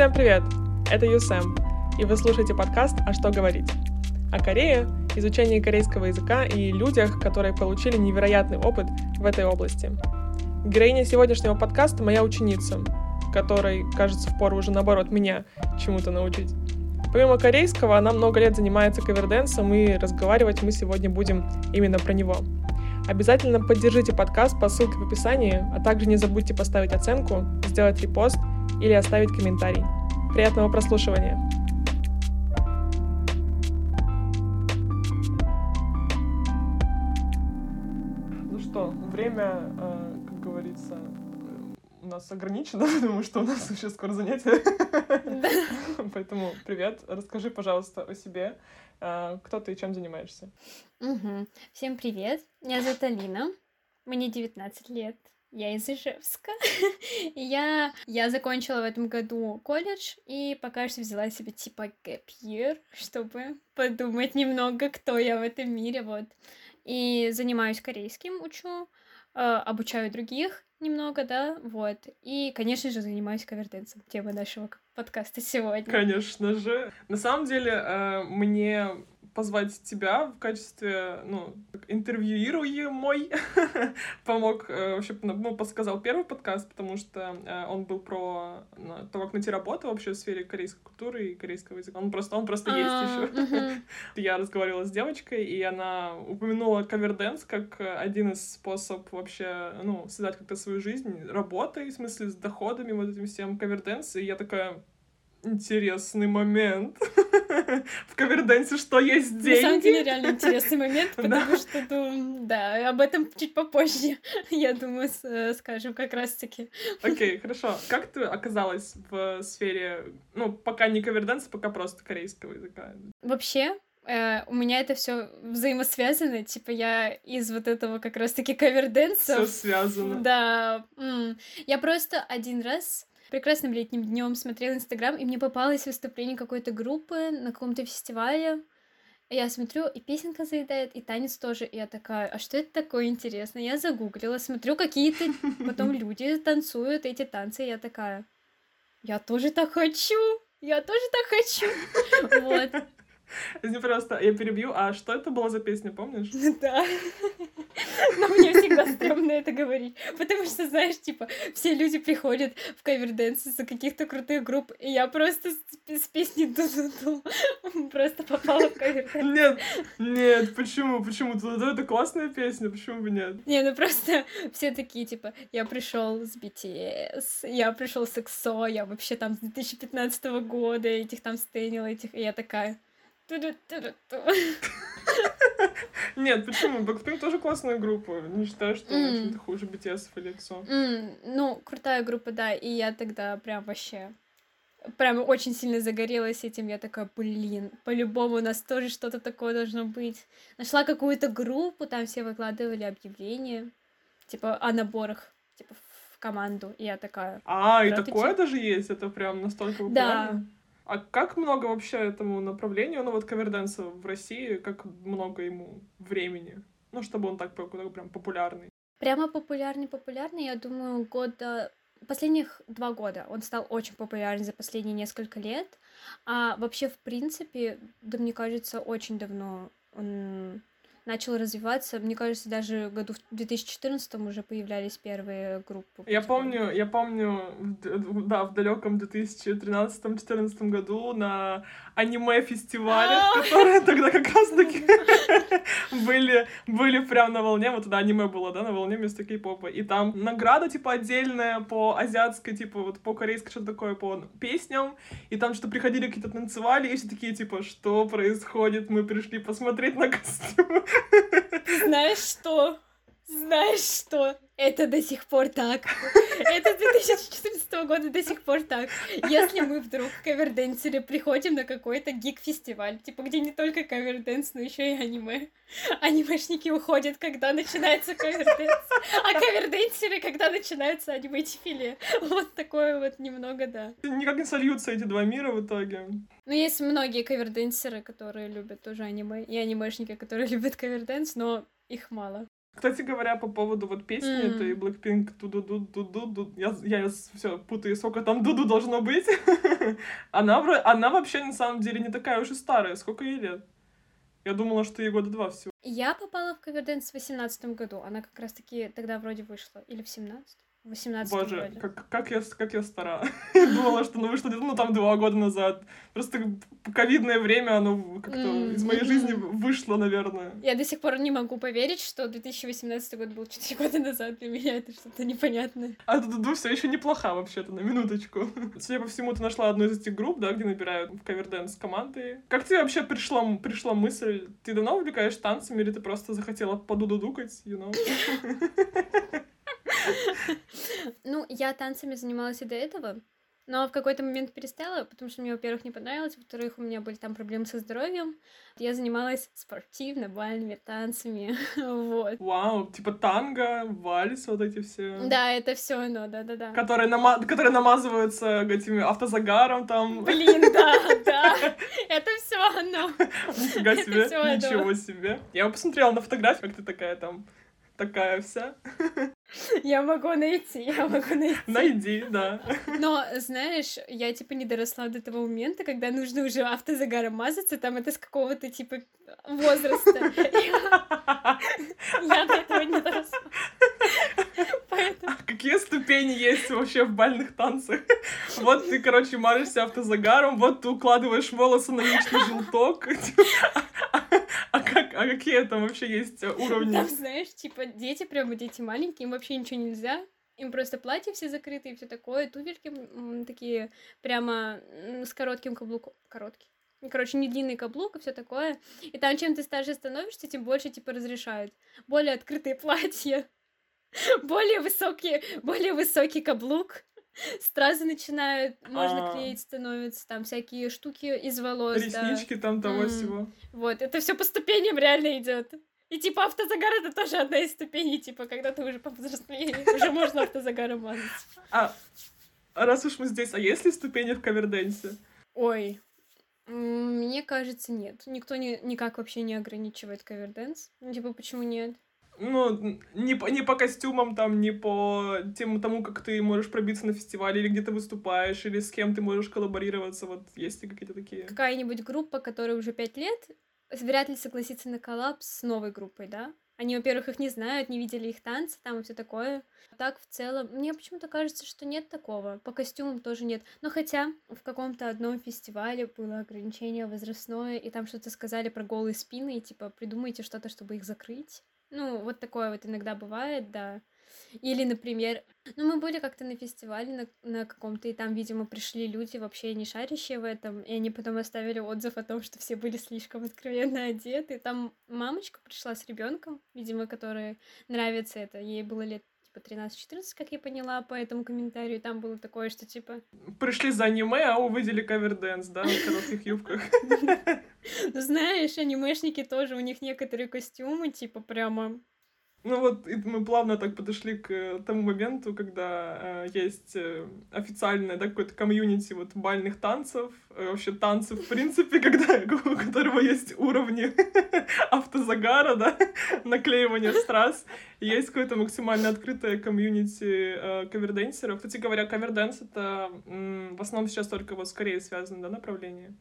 Всем привет! Это Юсэм, и вы слушаете подкаст «А что говорить?» о Корее, изучении корейского языка и людях, которые получили невероятный опыт в этой области. Героиня сегодняшнего подкаста — моя ученица, которой, кажется, впору уже наоборот меня чему-то научить. Помимо корейского, она много лет занимается каверденсом, и разговаривать мы сегодня будем именно про него. Обязательно поддержите подкаст по ссылке в описании, а также не забудьте поставить оценку, сделать репост или оставить комментарий. Приятного прослушивания! Ну что, время, э, как говорится, у нас ограничено, потому что у нас еще скоро занятия. Поэтому привет, расскажи, пожалуйста, о себе. Э, кто ты и чем занимаешься? Угу. Всем привет, меня зовут Алина, мне 19 лет, я из Ижевска. я, я закончила в этом году колледж и пока что взяла себе типа gap year, чтобы подумать немного, кто я в этом мире, вот. И занимаюсь корейским, учу, э, обучаю других немного, да, вот. И, конечно же, занимаюсь каверденсом, тема нашего подкаста сегодня. Конечно же. На самом деле, э, мне позвать тебя в качестве, ну, интервьюируемой помог, э, вообще, ну, подсказал первый подкаст, потому что э, он был про ну, то, как найти работу вообще в сфере корейской культуры и корейского языка. Он просто, он просто есть А, еще. Я разговаривала с девочкой, и она упомянула каверденс как один из способ вообще, ну, связать как-то свою жизнь работой, в смысле, с доходами, вот этим всем каверденс, и я такая, интересный момент. В каверденсе что есть деньги? На самом деле, реально интересный момент, потому что, ну, да, об этом чуть попозже, я думаю, э, скажем как раз-таки. Окей, хорошо. Как ты оказалась в сфере, ну, пока не каверденса, пока просто корейского языка? Вообще, э, у меня это все взаимосвязано, типа я из вот этого как раз-таки каверденса Все связано. Да, м. я просто один раз прекрасным летним днем смотрела Инстаграм, и мне попалось выступление какой-то группы на каком-то фестивале. Я смотрю, и песенка заедает, и танец тоже. И я такая, а что это такое интересное? Я загуглила, смотрю, какие-то потом люди танцуют эти танцы, и я такая, я тоже так хочу, я тоже так хочу. Вот, Извини, просто я перебью. А что это была за песня, помнишь? да. Но мне всегда стрёмно это говорить, потому что, знаешь, типа, все люди приходят в каверденс из-за каких-то крутых групп, и я просто с, с песней ду просто попала в каверденс. Нет, нет, почему, почему? Да, Это классная песня, почему бы нет? Не, ну просто все такие, типа, я пришел с BTS, я пришел с EXO, я вообще там с 2015 года этих там стенила, этих, и я такая... Нет, почему? Blackpink тоже классная группа. Не считаю, что М. чем-то хуже BTS или EXO. М, Ну, крутая группа, да, и я тогда прям вообще прям очень сильно загорелась этим. Я такая, блин, по-любому у нас тоже что-то такое должно быть. Нашла какую-то группу, там все выкладывали объявления, типа о наборах, типа в команду. И я такая, А, и такое даже есть? Это прям настолько Да. А как много вообще этому направлению, ну вот каверденса в России, как много ему времени? Ну, чтобы он так прям популярный. прямо популярный-популярный, я думаю, года... Последних два года он стал очень популярен за последние несколько лет. А вообще, в принципе, да мне кажется, очень давно он начал развиваться. Мне кажется, даже году в 2014 уже появлялись первые группы. Я помню, я помню, да, в далеком 2013-2014 году на аниме-фестивалях, А! которые тогда как раз-таки были, были прям на волне, вот тогда аниме было, да, на волне вместо кей-попа, и там награда, типа, отдельная по азиатской, типа, вот по корейской, что-то такое, по песням, и там что приходили какие-то танцевали, и все такие, типа, что происходит, мы пришли посмотреть на костюм. Знаешь что? Знаешь что? Это до сих пор так. Это с 2014 года до сих пор так. Если мы вдруг в каверденсере приходим на какой-то гик-фестиваль, типа где не только каверденс, но еще и аниме, анимешники уходят, когда начинается каверденс, а каверденсеры, когда начинается аниме-дефиле. Вот такое вот немного, да. Никак не сольются эти два мира в итоге. Ну, есть многие каверденсеры, которые любят тоже аниме, и анимешники, которые любят каверденс, но их мало. Кстати говоря, по поводу вот песни М. этой Blackpink ду ду ду ду ду я, я все путаю, сколько там дуду должно быть. она, она вообще на самом деле не такая уж и старая. Сколько ей лет? Я думала, что ей года два всего. Я попала в каверденс в восемнадцатом году. Она как раз-таки тогда вроде вышла. Или в семнадцатом? В восемнадцатом Боже, вроде. как, как, я, как я стара. Думала, что ну вышло где-то, ну, там два года назад. Просто ковидное время, оно как-то М, из моей мгм. жизни вышло, наверное. Я до сих пор не могу поверить, что 2018 год был 4 года назад. Для меня это что-то непонятное. А Дуду все еще неплоха вообще-то, на минуточку. Судя по всему, ты нашла одну из этих групп, да, где набирают в каверденс команды. Как тебе вообще пришла, пришла мысль? Ты давно увлекаешь танцами или ты просто захотела подудудукать, you know? Ну, я танцами занималась и до этого, но в какой-то момент перестала, потому что мне, во-первых, не понравилось, во-вторых, у меня были там проблемы со здоровьем. Я занималась спортивно-бальными танцами, вот. Вау, типа танго, вальс, вот эти все. Да, это все оно, да-да-да. Которые, нама- которые намазываются этими автозагаром там. Блин, да, да, это все оно. Нифига себе, ничего себе. Я посмотрела на фотографию, как ты такая там, такая вся. Я могу найти, я могу найти. Найди, да. Но, знаешь, я, типа, не доросла до того момента, когда нужно уже автозагаром мазаться, там это с какого-то, типа, возраста. Я до этого не доросла. Поэтому... Какие ступени есть вообще в бальных танцах? Вот ты, короче, мажешься автозагаром, вот ты укладываешь волосы на яичный желток. А, как, а какие там вообще есть уровни? Там, знаешь, типа, дети, прямо дети маленькие, им вообще ничего нельзя. Им просто платья все закрыты и все такое, туфельки такие прямо с коротким каблуком. Короткий. Ну, Короче, не длинный каблук и все такое. И там, чем ты старше становишься, тем больше, типа, разрешают. Более открытые платья, более высокие, более высокий каблук. Стразы начинают, можно А. клеить становятся, там всякие штуки из волос. Реснички там того всего. Вот, это все по ступеням реально идет. И типа автозагар это тоже одна из ступеней, типа, когда ты уже повзрослее, уже можно автозагаром мазать. А раз уж мы здесь, а есть ли ступени в каверденсе? Ой, мне кажется, нет. Никто не, никак вообще не ограничивает каверденс. Ну, типа, почему нет? Ну, не по, не по костюмам, там, не по тем, тому, как ты можешь пробиться на фестивале, или где ты выступаешь, или с кем ты можешь коллаборироваться, вот есть ли какие-то такие? Какая-нибудь группа, которая уже пять лет, вряд ли согласится на коллапс с новой группой, да? Они, во-первых, их не знают, не видели их танцы там и все такое. Так, в целом, мне почему-то кажется, что нет такого. По костюмам тоже нет. Но хотя в каком-то одном фестивале было ограничение возрастное, и там что-то сказали про голые спины, и типа придумайте что-то, чтобы их закрыть. Ну, вот такое вот иногда бывает, да. Или, например, ну, мы были как-то на фестивале на, на каком-то, и там, видимо, пришли люди вообще не шарящие в этом, и они потом оставили отзыв о том, что все были слишком откровенно одеты. Там мамочка пришла с ребенком, видимо, которой нравится это. Ей было лет типа 13-14, как я поняла по этому комментарию. Там было такое, что типа, Пришли за аниме, а увидели каверденс, да, в коротких юбках. ну знаешь, анимешники тоже, у них некоторые костюмы, типа прямо Ну вот и мы плавно так подошли к э, тому моменту, когда э, есть э, официальное да, какое-то комьюнити вот бальных танцев, э, вообще танцев в принципе, когда у которого есть уровни автозагара, да, наклеивания страз. Есть какое-то максимально открытое комьюнити э, каверденсеров. Кстати говоря, каверденс это м, в основном сейчас только вот скорее связано, да, направление?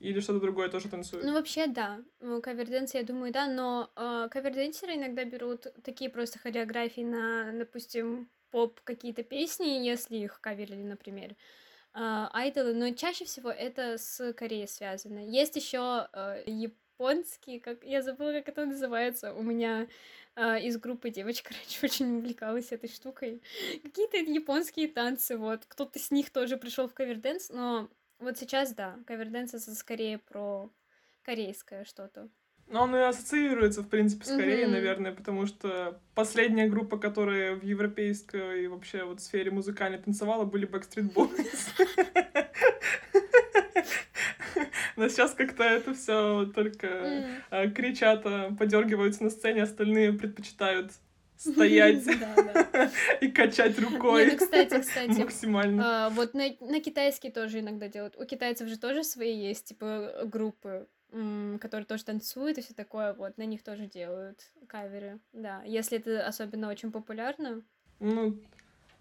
Или что-то другое тоже танцуют? Ну, вообще, да. Ну, Каверденсы, я думаю, да, но э, каверденсеры иногда берут такие просто хореографии на, допустим, поп какие-то песни, если их каверили, например, э, айдолы, но чаще всего это с Кореей связано. Есть еще э, японские, как я забыла, как это называется, у меня э, из группы девочка раньше очень увлекалась этой штукой. Какие-то японские танцы, вот. Кто-то с них тоже пришел в каверденс, но вот сейчас, да, каверденс это скорее про корейское что-то. Ну, он и ассоциируется, в принципе, с Кореей, Мгм. наверное, потому что последняя группа, которая в европейской и вообще вот сфере музыкальной танцевала, были Backstreet Boys. Но сейчас как-то это все только э, кричат, а, подергиваются на сцене, остальные предпочитают стоять и качать рукой ну, кстати, кстати, максимально. а, вот на, на китайский тоже иногда делают. У китайцев же тоже свои есть, типа, группы. которые тоже танцуют и все такое, вот, на них тоже делают каверы, да. Если это особенно очень популярно. Ну,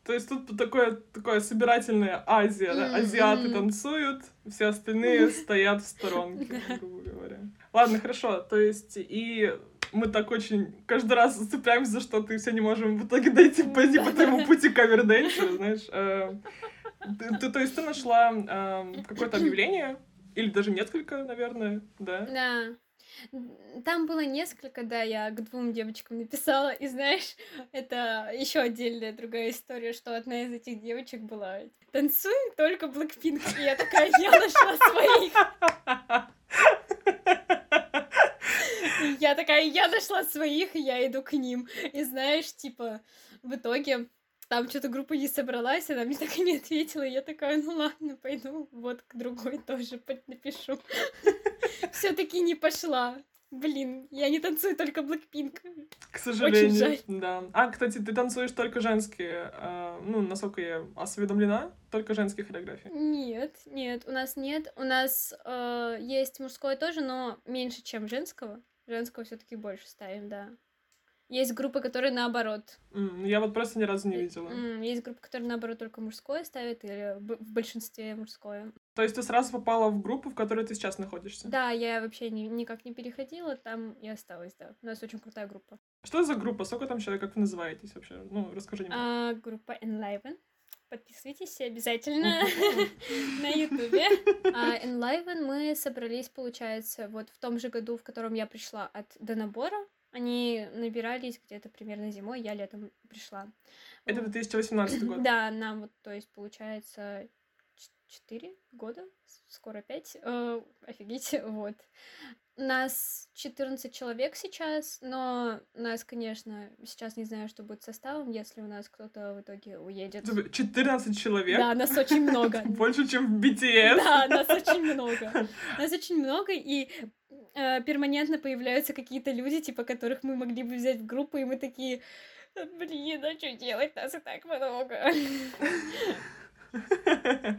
то есть тут такое, такое собирательная Азия, да? Азиаты танцуют, все остальные стоят в сторонке, грубо говоря. Ладно, хорошо, то есть и мы так очень каждый раз цепляемся за что-то и все не можем в итоге дойти пойти по твоему пути каверденсера, знаешь. Э, ты, то есть ты нашла э, какое-то объявление, или даже несколько, наверное, да? Да. Там было несколько, да, я к двум девочкам написала, и знаешь, это еще отдельная другая история, что одна из этих девочек была танцуем только Блэкпинк, и я такая, я нашла своих. Я такая, я нашла своих, и я иду к ним. И знаешь, типа, в итоге там что-то группа не собралась, она мне так и не ответила. И я такая, ну ладно, пойду вот к другой тоже напишу. Все-таки не пошла. Блин, я не танцую только Blackpink. К сожалению, Очень жаль. да. А, кстати, ты танцуешь только женские, э, ну, насколько я осведомлена, только женские хореографии? Нет, нет, у нас нет. У нас э, есть мужское тоже, но меньше, чем женского. Женского все таки больше ставим, да. Есть группы, которые наоборот. Mm, я вот просто ни разу не видела. Mm, есть группы, которые наоборот только мужское ставят, или в большинстве мужское. То есть ты сразу попала в группу, в которой ты сейчас находишься? Да, я вообще ни, никак не переходила, там и осталась, да. У нас очень крутая группа. Что за группа? Сколько там человек? Как вы называетесь вообще? Ну, расскажи немного. А, группа Enliven. Подписывайтесь обязательно на Ютубе. А, Enliven мы собрались, получается, вот в том же году, в котором я пришла от Донабора. Они набирались где-то примерно зимой, я летом пришла. Это 2018 год? Да, нам вот, то есть, получается, 4 года, скоро 5. Э, офигеть, вот. Нас 14 человек сейчас, но нас, конечно, сейчас не знаю, что будет составом, если у нас кто-то в итоге уедет. 14 человек? Да, нас очень много. Больше, чем в BTS? Да, нас очень много. Нас очень много, и э, перманентно появляются какие-то люди, типа, которых мы могли бы взять в группу, и мы такие, блин, а что делать, нас и так много.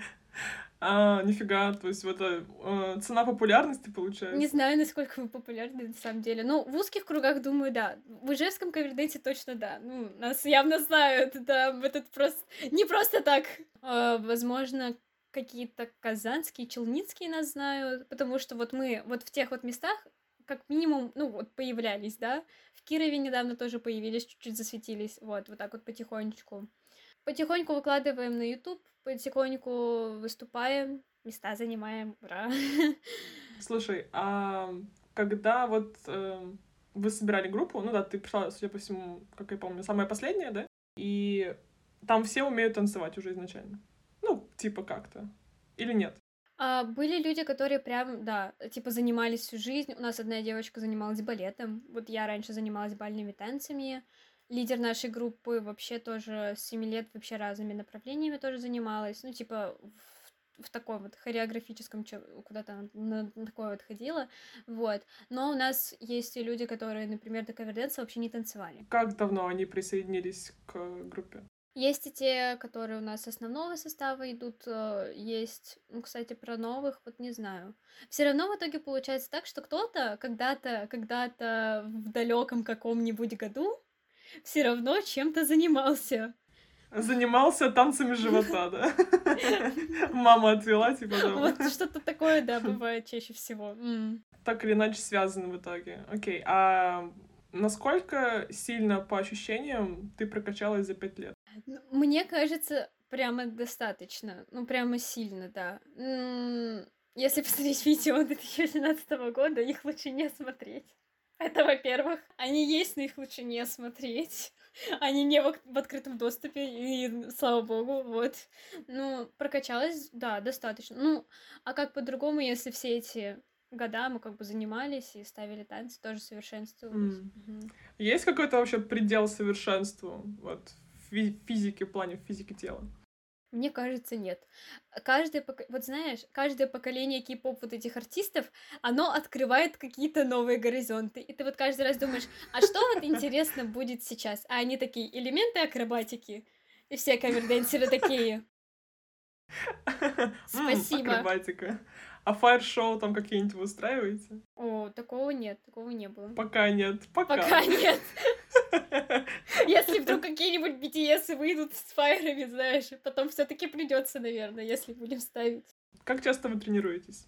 А, нифига, то есть это э, цена популярности получается? Не знаю, насколько мы популярны на самом деле. Ну, в узких кругах, думаю, да. В Ижевском каверденсе точно да. Ну, нас явно знают, да, этот просто... Не просто так. Э, возможно, какие-то казанские, челницкие нас знают, потому что вот мы вот в тех вот местах как минимум, ну, вот появлялись, да. В Кирове недавно тоже появились, чуть-чуть засветились, вот, вот так вот потихонечку. Потихоньку выкладываем на YouTube, потихоньку выступаем, места занимаем, ура. Слушай, а когда вот э, вы собирали группу, ну да, ты пришла, судя по всему, как я помню, самая последняя, да? И там все умеют танцевать уже изначально. Ну, типа как-то. Или нет? А, были люди, которые прям, да, типа занимались всю жизнь. У нас одна девочка занималась балетом. Вот я раньше занималась бальными танцами лидер нашей группы вообще тоже с 7 лет вообще разными направлениями тоже занималась. Ну, типа, в, в таком вот хореографическом, куда-то на, на такое вот ходила, вот. Но у нас есть и люди, которые, например, до каверденса вообще не танцевали. Как давно они присоединились к группе? Есть и те, которые у нас основного состава идут, э, есть, ну, кстати, про новых, вот не знаю. Все равно в итоге получается так, что кто-то когда-то, когда-то в далеком каком-нибудь году все равно чем-то занимался. Занимался танцами живота, да? Мама отвела, типа, да. Вот что-то такое, да, бывает чаще всего. Так или иначе связаны в итоге. Окей, а насколько сильно, по ощущениям, ты прокачалась за пять лет? Мне кажется, прямо достаточно. Ну, прямо сильно, да. Если посмотреть видео 2017 года, их лучше не смотреть. Это, во-первых. Они есть, но их лучше не смотреть. Они не в, в открытом доступе, и слава богу, вот. Ну, прокачалась, да, достаточно. Ну, а как по-другому, если все эти года мы как бы занимались и ставили танцы, тоже совершенствовались. Mm. Угу. Есть какой-то вообще предел совершенству вот, в физике, в плане физики тела? Мне кажется, нет. Каждое, вот знаешь, каждое поколение кей-поп вот этих артистов, оно открывает какие-то новые горизонты. И ты вот каждый раз думаешь, а что вот интересно будет сейчас? А они такие, элементы акробатики. И все каверденсеры такие. Спасибо. Акробатика. А фаер-шоу там какие-нибудь вы устраиваете? О, такого нет, такого не было. Пока нет, пока. Пока нет. Если вдруг какие-нибудь BTS выйдут с фаерами, знаешь, потом все таки придется, наверное, если будем ставить. Как часто вы тренируетесь?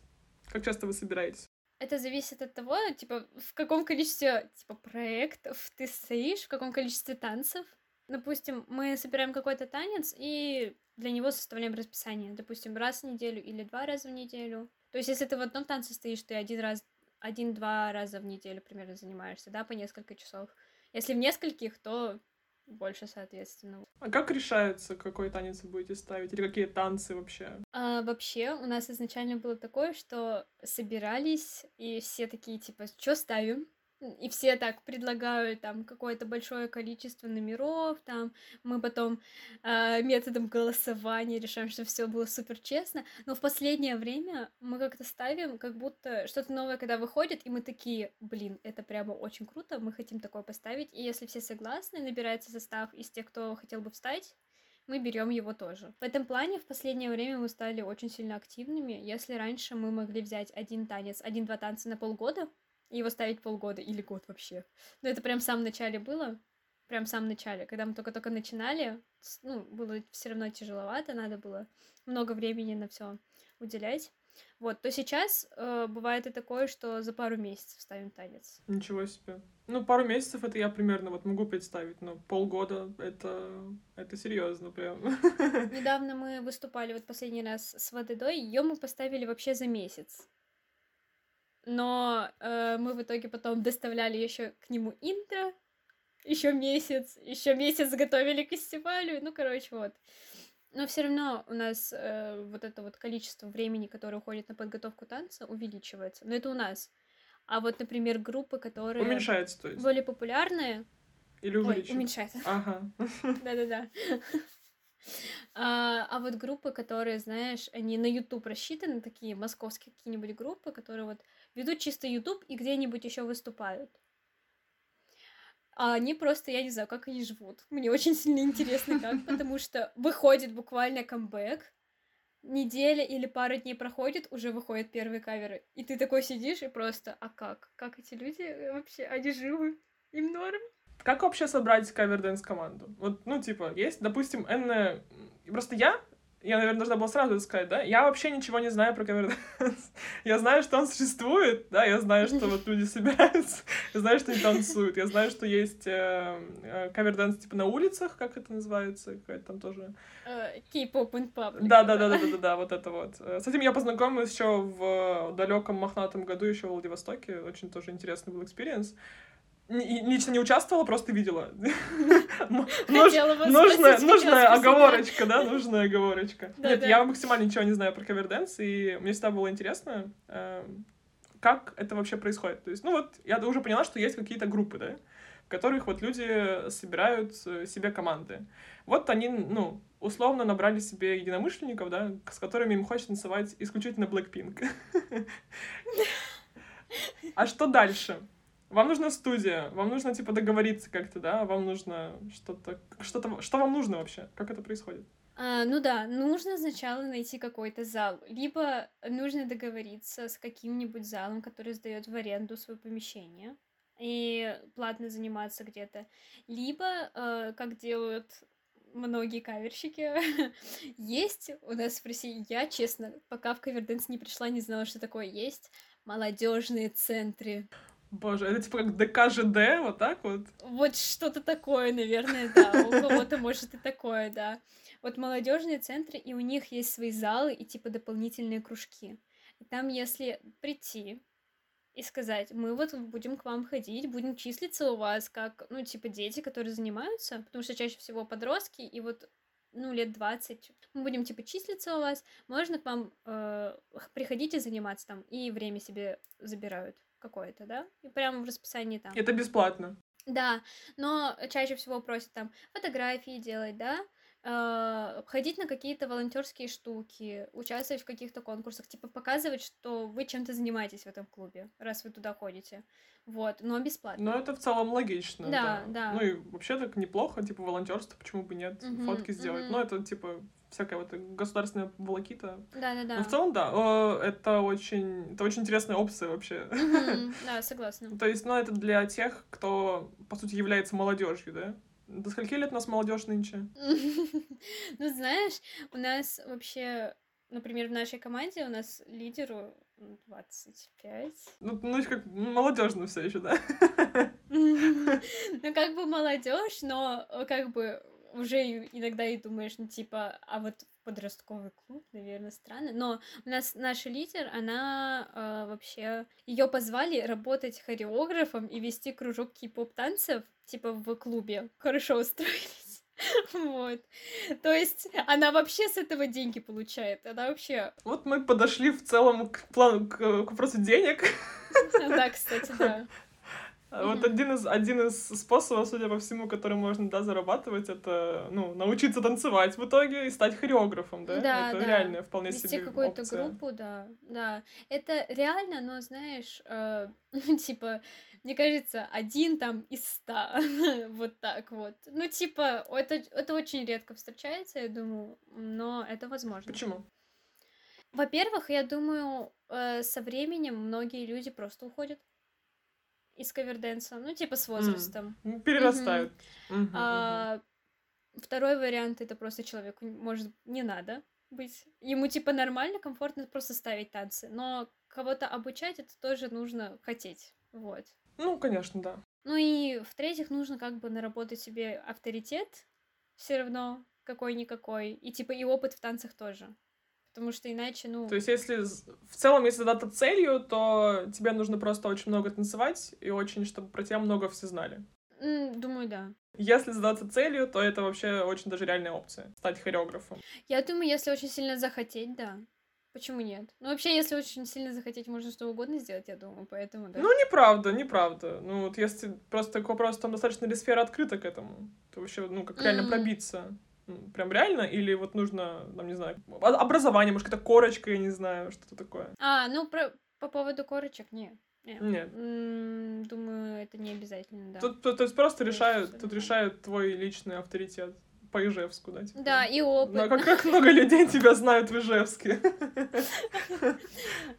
Как часто вы собираетесь? Это зависит от того, типа, в каком количестве, типа, проектов ты стоишь, в каком количестве танцев. Допустим, мы собираем какой-то танец и для него составляем расписание. Допустим, раз в неделю или два раза в неделю. То есть, если ты в одном танце стоишь, ты один раз, один-два раза в неделю примерно занимаешься, да, по несколько часов. Если в нескольких, то больше, соответственно. А как решается, какой танец вы будете ставить? Или какие танцы вообще? А, вообще, у нас изначально было такое, что собирались, и все такие, типа, что ставим? И все так предлагают там какое-то большое количество номеров, там мы потом э, методом голосования решаем, что все было супер честно, но в последнее время мы как-то ставим, как будто что-то новое, когда выходит, и мы такие, блин, это прямо очень круто, мы хотим такое поставить, и если все согласны, набирается состав из тех, кто хотел бы встать, мы берем его тоже. В этом плане в последнее время мы стали очень сильно активными. Если раньше мы могли взять один танец, один-два танца на полгода, и его ставить полгода или год вообще. Но это прям в самом начале было, прям в самом начале, когда мы только-только начинали, ну, было все равно тяжеловато, надо было много времени на все уделять. Вот, то сейчас э, бывает и такое, что за пару месяцев ставим танец. Ничего себе. Ну, пару месяцев это я примерно вот могу представить, но полгода это, это серьезно прям. Недавно мы выступали вот последний раз с Водой, ее мы поставили вообще за месяц но э, мы в итоге потом доставляли еще к нему интро, еще месяц, еще месяц готовили к фестивалю, ну, короче, вот. Но все равно у нас э, вот это вот количество времени, которое уходит на подготовку танца, увеличивается. Но это у нас. А вот, например, группы, которые... Уменьшается, то есть. Более популярные... Или увеличивается? Ой. Ага. Да-да-да. А, а вот группы, которые, знаешь, они на YouTube рассчитаны, такие московские какие-нибудь группы, которые вот ведут чисто YouTube и где-нибудь еще выступают. А они просто, я не знаю, как они живут. Мне очень сильно интересно, как, потому что выходит буквально камбэк, неделя или пара дней проходит, уже выходят первые каверы. И ты такой сидишь и просто, а как? Как эти люди вообще, они живы? Им норм? Как вообще собрать каверденс команду? Вот, ну, типа, есть, допустим, N... Просто я я, наверное, должна была сразу это сказать, да? Я вообще ничего не знаю про каверденс. я знаю, что он существует, да, я знаю, что вот люди собираются, я знаю, что они танцуют, я знаю, что есть э, э, cover dance типа на улицах, как это называется, какая-то там тоже... K-pop in public. Да, да, да, да, да, да, вот это вот. С этим я познакомилась еще в далеком мохнатом году, еще в Владивостоке, очень тоже интересный был experience лично не участвовала, просто видела. Нужная, оговорочка, да, нужная оговорочка. Нет, я максимально ничего не знаю про каверденс, и мне всегда было интересно, эм, как это вообще происходит. То есть, ну вот, я уже поняла, что есть какие-то группы, да, в которых вот люди собирают э, себе команды. Вот они, ну, условно набрали себе единомышленников, да, с которыми им хочется танцевать исключительно Blackpink. А что дальше? Вам нужна студия, вам нужно, типа, договориться как-то, да? Вам нужно что-то... Что-то... Что вам нужно вообще? Как это происходит? А, ну да, нужно сначала найти какой-то зал. Либо нужно договориться с каким-нибудь залом, который сдает в аренду свое помещение и платно заниматься где-то. Либо, э, как делают многие каверщики. есть у нас в России, я, честно, пока в каверденс не пришла, не знала, что такое есть, молодежные центры. Боже, это типа как ДКЖД, вот так вот? Вот что-то такое, наверное, да. У кого-то может и такое, да. Вот молодежные центры, и у них есть свои залы и типа дополнительные кружки. И там, если прийти и сказать, мы вот будем к вам ходить, будем числиться у вас как, ну, типа дети, которые занимаются, потому что чаще всего подростки, и вот ну, лет 20, мы будем, типа, числиться у вас, можно к вам э, приходить и заниматься там, и время себе забирают какое-то, да, и прямо в расписании там. Это бесплатно. Да, но чаще всего просят там фотографии делать, да, э, ходить на какие-то волонтерские штуки, участвовать в каких-то конкурсах, типа показывать, что вы чем-то занимаетесь в этом клубе, раз вы туда ходите. Вот, но бесплатно. Ну, это в целом логично. Да, да. да. Ну и вообще так неплохо, типа волонтерство, почему бы нет, угу, фотки сделать. Угу. Ну, это типа всякая вот государственная волокита. Да-да-да. Но в целом, да, это очень, это очень интересная опция вообще. Мгм, Да, согласна. То есть, ну, это для тех, кто, по сути, является молодежью, да? До скольки лет у нас молодежь нынче? Ну, знаешь, у нас вообще, например, в нашей команде у нас лидеру м, 25. Ну, ну как молодежно все еще, да? Ну, как бы молодежь, но э, как бы уже иногда и думаешь, ну, типа, а вот подростковый клуб, наверное, странно. Но у нас наша лидер, она э, вообще... Ее позвали работать хореографом и вести кружок кей-поп танцев, типа, в клубе. Хорошо устроились. Вот. То есть она вообще с этого деньги получает. Она вообще... Вот мы подошли в целом к плану, к, к вопросу денег. Да, кстати, да. Вот один из, один из способов, судя по всему, которым можно, да, зарабатывать, это, ну, научиться танцевать в итоге и стать хореографом, да? Да, это да. реальная вполне Вести себе какую-то группу, да, да. Это реально, но знаешь, э, ну, типа, мне кажется, один там из ста, вот так вот. Ну, типа, это, это очень редко встречается, я думаю, но это возможно. Почему? Во-первых, я думаю, э, со временем многие люди просто уходят из каверденса, ну, типа, с возрастом. М, Перерастают. Мгм, мгм. А, второй вариант это просто человеку может не надо быть. Ему типа нормально, комфортно просто ставить танцы. Но кого-то обучать это тоже нужно хотеть. Вот. Ну, конечно, да. Ну и в-третьих, нужно как бы наработать себе авторитет все равно какой-никакой. И типа и опыт в танцах тоже. Потому что иначе, ну... То есть, если в целом, если задаться целью, то тебе нужно просто очень много танцевать и очень, чтобы про тебя много все знали. думаю, да. Если задаться целью, то это вообще очень даже реальная опция. Стать хореографом. Я думаю, если очень сильно захотеть, да. Почему нет? Ну, вообще, если очень сильно захотеть, можно что угодно сделать, я думаю, поэтому, да. Ну, неправда, неправда. Ну, вот если просто такой вопрос, там достаточно ли сфера открыта к этому, то вообще, ну, как реально М. пробиться. Прям реально? Или вот нужно, там, не знаю, образование, может, какая-то корочка, я не знаю, что-то такое. А, ну, про... по поводу корочек, нет. Не. Нет. М, Думаю, это не обязательно, да. Тут, тут- то есть просто То решают, тут решает твой личный авторитет по Ижевску, да? типа? Да, и опыт. Ну, а как, как много людей тебя знают в Ижевске.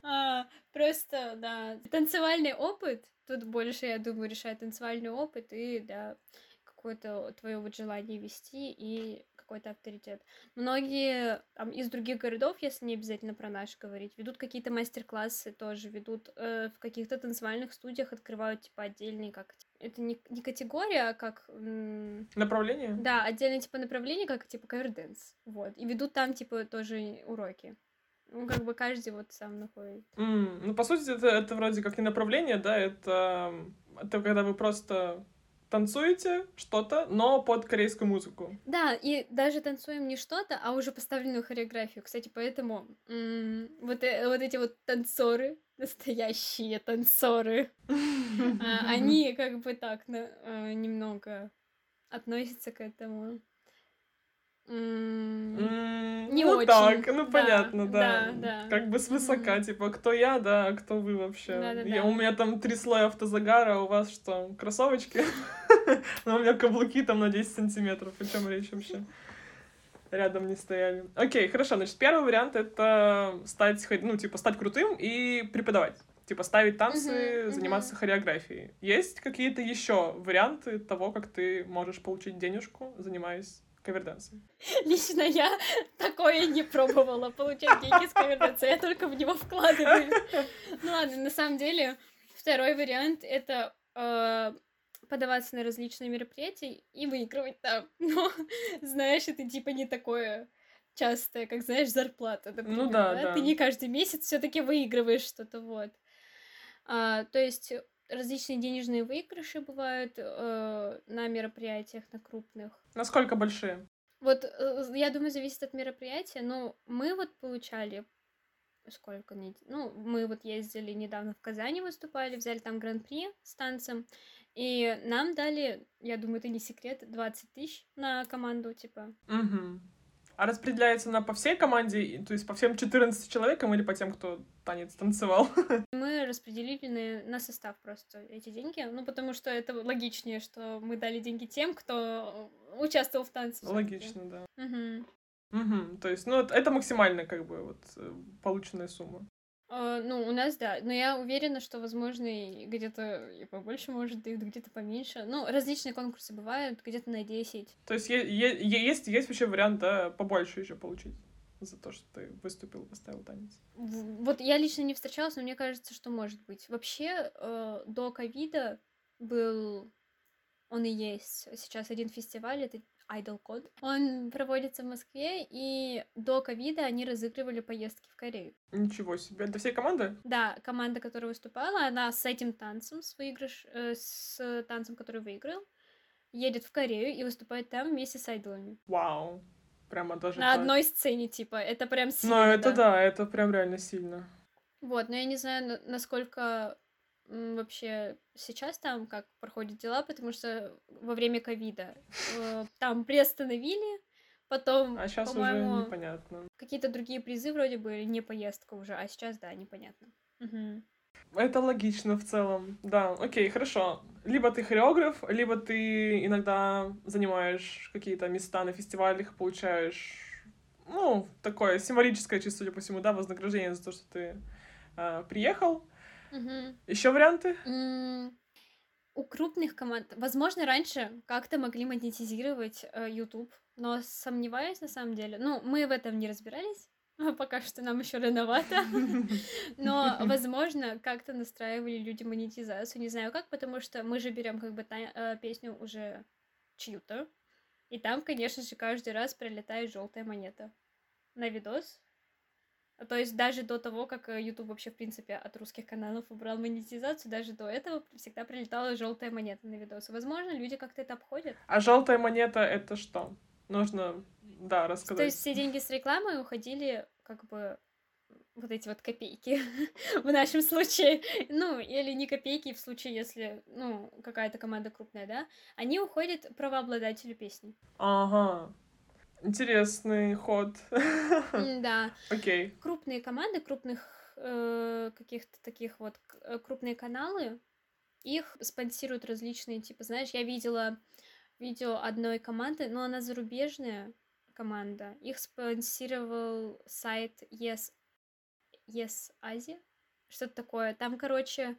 А, Просто, да, танцевальный опыт, тут больше, я думаю, решает танцевальный опыт и, да, какое-то твое вот желание вести и какой-то авторитет. Многие там, из других городов, если не обязательно про наш говорить, ведут какие-то мастер-классы тоже, ведут э, в каких-то танцевальных студиях, открывают, типа, отдельные, как... Это не, не категория, а как... Направление? Да, отдельное типа направление, как типа каверденс. Вот. И ведут там типа тоже уроки. Ну, как бы каждый вот сам находит. М, Ну, по сути, это, это вроде как не направление, да, это, это когда вы просто танцуете что-то, но под корейскую музыку. Да, и даже танцуем не что-то, а уже поставленную хореографию. Кстати, поэтому м, вот, э- вот эти вот танцоры, настоящие танцоры, а, они как бы так э, немного относятся к этому. Не ну очень. так, ну Да, понятно, да. да, да. Как бы свысока, типа, кто я, да, а кто вы вообще. Да-да-да. Я, у меня там три слоя автозагара, а у вас что, кроссовочки? Но у меня каблуки там на 10 сантиметров, о чем речь вообще? Рядом не стояли. Окей, хорошо, значит, первый вариант — это стать, ну, типа, стать крутым и преподавать. Типа, ставить танцы, заниматься хореографией. Есть какие-то еще варианты того, как ты можешь получить денежку, занимаясь кавердансом? Лично я такое не пробовала получать деньги с каверденса, я только в него вкладываю. Ну ладно, на самом деле, второй вариант это э, подаваться на различные мероприятия и выигрывать там. Но, знаешь, это типа не такое частое, как, знаешь, зарплата, например, Ну да, да. Ты не каждый месяц все таки выигрываешь что-то, вот. А, то есть различные денежные выигрыши бывают э, на мероприятиях, на крупных. Насколько большие? Вот, э, я думаю, зависит от мероприятия. Ну, мы вот получали сколько нед- Ну, мы вот ездили недавно в Казани, выступали, взяли там гран-при с танцем, и нам дали, я думаю, это не секрет, 20 тысяч на команду, типа. Мгм. А распределяется она по всей команде, то есть по всем 14 человекам или по тем, кто танец танцевал? Мы распределили на, на состав просто эти деньги, ну, потому что это логичнее, что мы дали деньги тем, кто участвовал в танце. Логично, да. Мгм. Угу. То есть, ну, это максимальная, как бы, вот, э, полученная сумма. Uh, ну, у нас, да. Но я уверена, что, возможно, и где-то и побольше, может, дают, где-то поменьше. Ну, различные конкурсы бывают, где-то на 10. То есть есть, есть вообще вариант, да, побольше еще получить за то, что ты выступил, поставил танец? Вот я лично не встречалась, но мне кажется, что может быть. Вообще, э, до ковида был, он и есть сейчас один фестиваль, это Idol Code. Он проводится в Москве, и до ковида они разыгрывали поездки в Корею. Ничего себе. Это всей команды? Да, команда, которая выступала, она с этим танцем, с выигрыш, э, с танцем, который выиграл, едет в Корею и выступает там вместе с айдолами. Вау. Прямо даже На так. одной сцене, типа, это прям сильно. Ну, это да. да, это прям реально сильно. Вот, но я не знаю, насколько вообще сейчас там как проходят дела, потому что во время ковида э, там приостановили, потом, а сейчас уже непонятно. Какие-то другие призы вроде бы, не поездка уже, а сейчас, да, непонятно. Угу. Это логично в целом, да, окей, хорошо. Либо ты хореограф, либо ты иногда занимаешь какие-то места на фестивалях, получаешь, ну, такое символическое, чисто, судя по всему, да, вознаграждение за то, что ты э, приехал. Угу. Еще варианты? М- у крупных команд, возможно, раньше как-то могли монетизировать э, YouTube, но сомневаюсь на самом деле. Ну, мы в этом не разбирались. Пока что нам еще рановато. Но, возможно, как-то настраивали люди монетизацию. Не знаю как, потому что мы же берем как бы та- э, песню уже чью-то. И там, конечно же, каждый раз прилетает желтая монета на видос. То есть даже до того, как э, YouTube вообще, в принципе, от русских каналов убрал монетизацию, даже до этого всегда прилетала желтая монета на видосы. Возможно, люди как-то это обходят. А желтая монета это что? Нужно, да, рассказать. То есть все деньги с рекламы уходили как бы вот эти вот копейки в нашем случае, ну, или не копейки в случае, если, ну, какая-то команда крупная, да, они уходят правообладателю песни. Ага, Интересный ход. Да. Окей. Okay. Крупные команды, крупных э, каких-то таких вот э, крупные каналы, их спонсируют различные, типа, знаешь, я видела видео одной команды, но она зарубежная команда. Их спонсировал сайт Yes, yes Asia, что-то такое. Там, короче,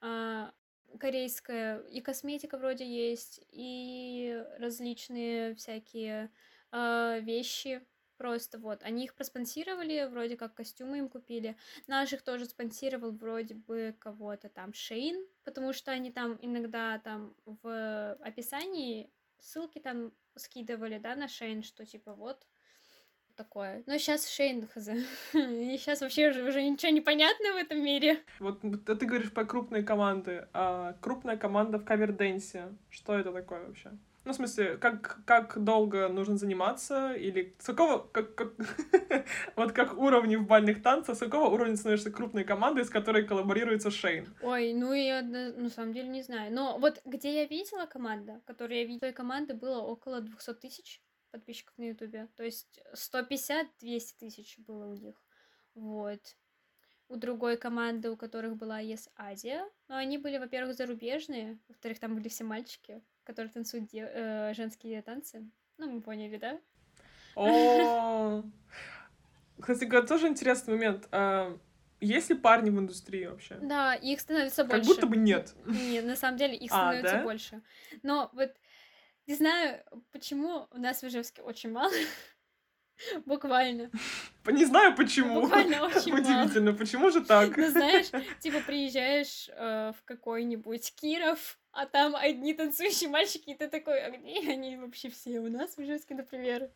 э, корейская и косметика вроде есть, и различные всякие э, вещи просто вот. Они их проспонсировали, вроде как костюмы им купили. Наших тоже спонсировал вроде бы кого-то там Шейн, потому что они там иногда там в описании ссылки там скидывали, да, на Шейн, что типа вот такое. Но сейчас Шейн хз. И сейчас вообще уже, уже ничего не понятно в этом мире. Вот ты говоришь про крупные команды. А крупная команда в каверденсе. Что это такое вообще? Ну, в смысле, как, как долго нужно заниматься, или с какого, как, как, вот как уровни в бальных танцах, с какого уровня становишься крупной командой, с которой коллаборируется Шейн? Ой, ну я на самом деле не знаю. Но вот где я видела команда, которую я видела, той команды было около 200 тысяч подписчиков на Ютубе. То есть 150-200 тысяч было у них. Вот. У другой команды, у которых была Yes Азия, но они были, во-первых, зарубежные, во-вторых, там были все мальчики, которые танцуют де- э, женские танцы. Ну, мы поняли, да? О, кстати, тоже интересный момент. А, есть ли парни в индустрии вообще? Да, их становится больше. Как будто бы нет. Нет, на самом деле их а, становится а, да? больше. Но вот не знаю, почему у нас в Ижевске очень мало. Буквально. Не знаю почему. Буквально очень Удивительно, мало. почему же так? Ну, знаешь, типа приезжаешь э, в какой-нибудь Киров, а там одни танцующие мальчики, и ты такой, а где они вообще все? У нас в Ижевске, например.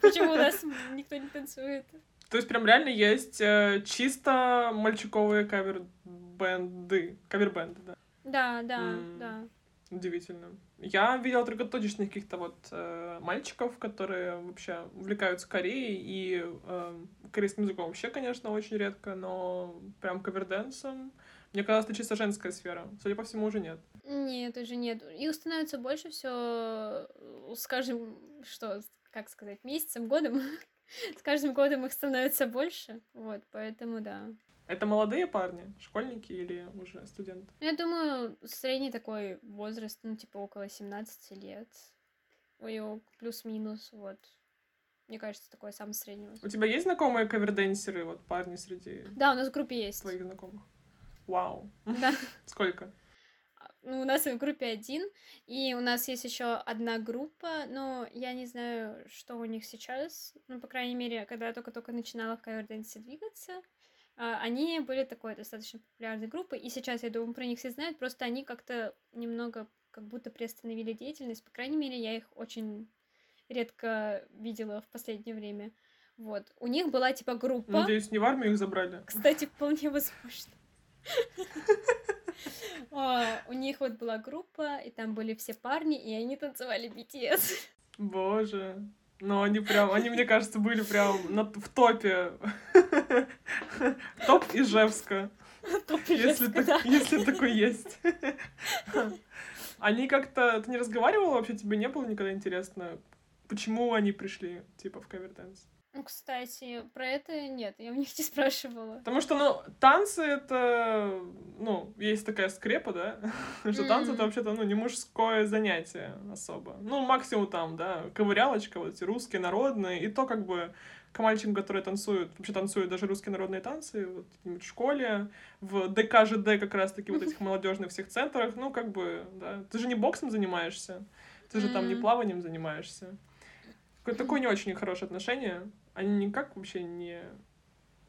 Почему у нас никто не танцует? То есть прям реально есть э, чисто мальчиковые кавер-бенды. Кавер-бенды, да. Да, да, mm. да. Удивительно. Я видела только точечных каких-то вот э, мальчиков, которые вообще увлекаются Кореей и э, корейским языком вообще, конечно, очень редко, но прям каверденсом. Мне казалось, это чисто женская сфера. Судя по всему, уже нет. Нет, уже нет. Их становится больше все с каждым, что, как сказать, месяцем, годом. с каждым годом их становится больше. Вот, поэтому да. Это молодые парни, школьники или уже студенты? Я думаю, средний такой возраст, ну, типа около 17 лет. Ой, плюс-минус, вот. мне кажется, такое самое среднее. У тебя есть знакомые каверденсеры, вот парни среди Да, у нас в группе есть. твоих знакомых? Вау. Да. Сколько? Ну, у нас в группе один, и у нас есть еще одна группа, но я не знаю, что у них сейчас. Ну, по крайней мере, когда я только-только начинала в каверденсе двигаться, а, они были такой достаточно популярной группой, и сейчас, я думаю, про них все знают, просто они как-то немного как будто приостановили деятельность, по крайней мере, я их очень редко видела в последнее время. Вот. У них была типа группа. Надеюсь, не в армию их забрали. Кстати, вполне возможно. А, у них вот была группа, и там были все парни, и они танцевали BTS. Боже. Ну, они прям, они, мне кажется, были прям на, в топе. Топ Ижевска. Топ Если, Ижевска, да. если такой есть. Они как-то... Ты не разговаривала вообще? Тебе не было никогда интересно, почему они пришли, типа, в каверденс? Ну, кстати, про это нет, я у них не спрашивала. Потому что, ну, танцы это, ну, есть такая скрепа, да, что танцы это вообще-то, ну, не мужское занятие особо. Ну, максимум там, да, ковырялочка, вот эти русские народные, и то как бы к мальчикам, которые танцуют, вообще танцуют даже русские народные танцы, вот в школе, в ДК, ЖД как раз-таки вот этих молодежных всех центрах, ну, как бы, да, ты же не боксом занимаешься, ты же там не плаванием занимаешься. Такое не очень хорошее отношение. Они никак вообще не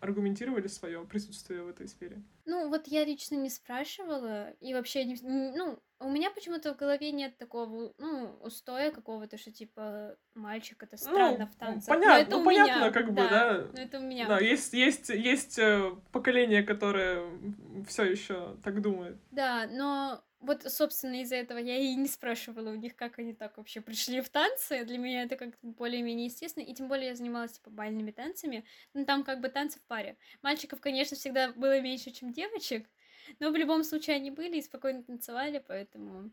аргументировали свое присутствие в этой сфере. Ну, вот я лично не спрашивала, и вообще, не, ну, у меня почему-то в голове нет такого, ну, устоя какого-то, что, типа, мальчик это странно в танцах. Но понятно, ну, понятно, меня, как бы, да. Но это у меня. Да, есть, есть, есть э, поколение, которое все еще так думает. Да, но вот, собственно, из-за этого я и не спрашивала у них, как они так вообще пришли в танцы. Для меня это как-то более-менее естественно. И тем более я занималась, типа, бальными танцами. Ну, там как бы танцы в паре. Мальчиков, конечно, всегда было меньше, чем девочек. Но в любом случае они были и спокойно танцевали, поэтому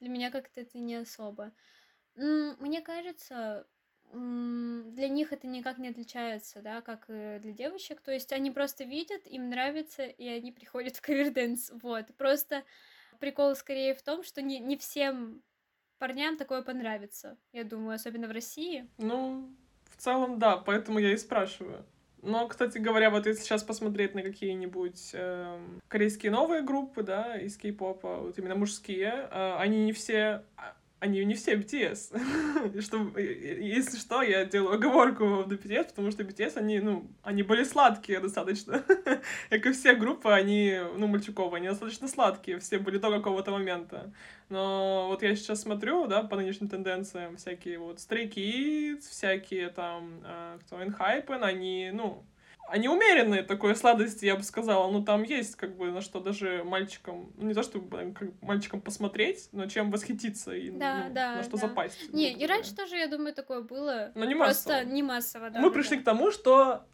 для меня как-то это не особо. Мне кажется, для них это никак не отличается, да, как для девочек. То есть они просто видят, им нравится, и они приходят в каверденс. Вот. Просто прикол скорее в том, что не, не всем парням такое понравится, я думаю, особенно в России. Ну, в целом, да, поэтому я и спрашиваю. Но, кстати говоря, вот если сейчас посмотреть на какие-нибудь эм, корейские новые группы, да, из кей-попа, вот именно мужские, э, они не все, а, они не все BTS. что, э, если что, я делаю оговорку в BTS, потому что BTS, они, ну, они были сладкие достаточно. Как и все группы, они, ну, мальчуковые, они достаточно сладкие, все были до какого-то момента. Но вот я сейчас смотрю, да, по нынешним тенденциям, всякие вот Stray Kids, всякие там, э, кто, Enhypen, они, ну, они умеренные такой сладости, я бы сказала. Ну, там есть, как бы, на что даже мальчикам, ну, не то, чтобы как мальчикам посмотреть, но чем восхититься и Да, ну, да, на что да. запасть. Не, и раньше тоже, я думаю, такое было. Но не Просто массово. не массово, да. Мы да, пришли да. к тому, что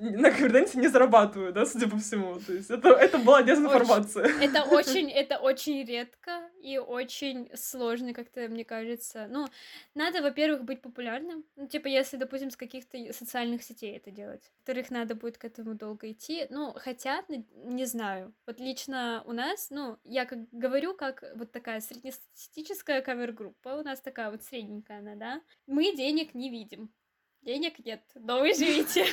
на каверденсе не зарабатывают, да, судя по всему. То есть это, это была дезинформация. Это очень, это очень редко и очень сложно, как-то, мне кажется. Ну, надо, во-первых, быть популярным. Ну, типа, если, допустим, с каких-то социальных сетей это делать. Во-вторых, надо будет к этому долго идти. Ну, хотя, н- не знаю. Вот лично у нас, ну, я как говорю, как вот такая среднестатистическая кавер-группа. У нас такая вот средненькая она, да. Мы денег не видим. Денег нет, но вы живите.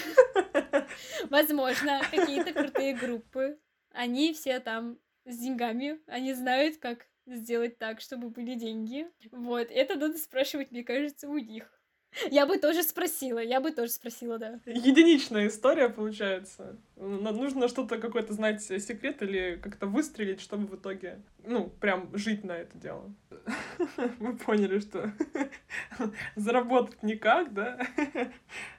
Возможно, какие-то крутые группы. Они все там с деньгами. Они знают, как сделать так, чтобы были деньги. Вот, это надо спрашивать, мне кажется, у них. Я бы тоже спросила, я бы тоже спросила, да. Единичная история получается. Нужно что-то какой-то знать секрет или как-то выстрелить, чтобы в итоге, ну, прям жить на это дело. Мы поняли, что заработать никак, да?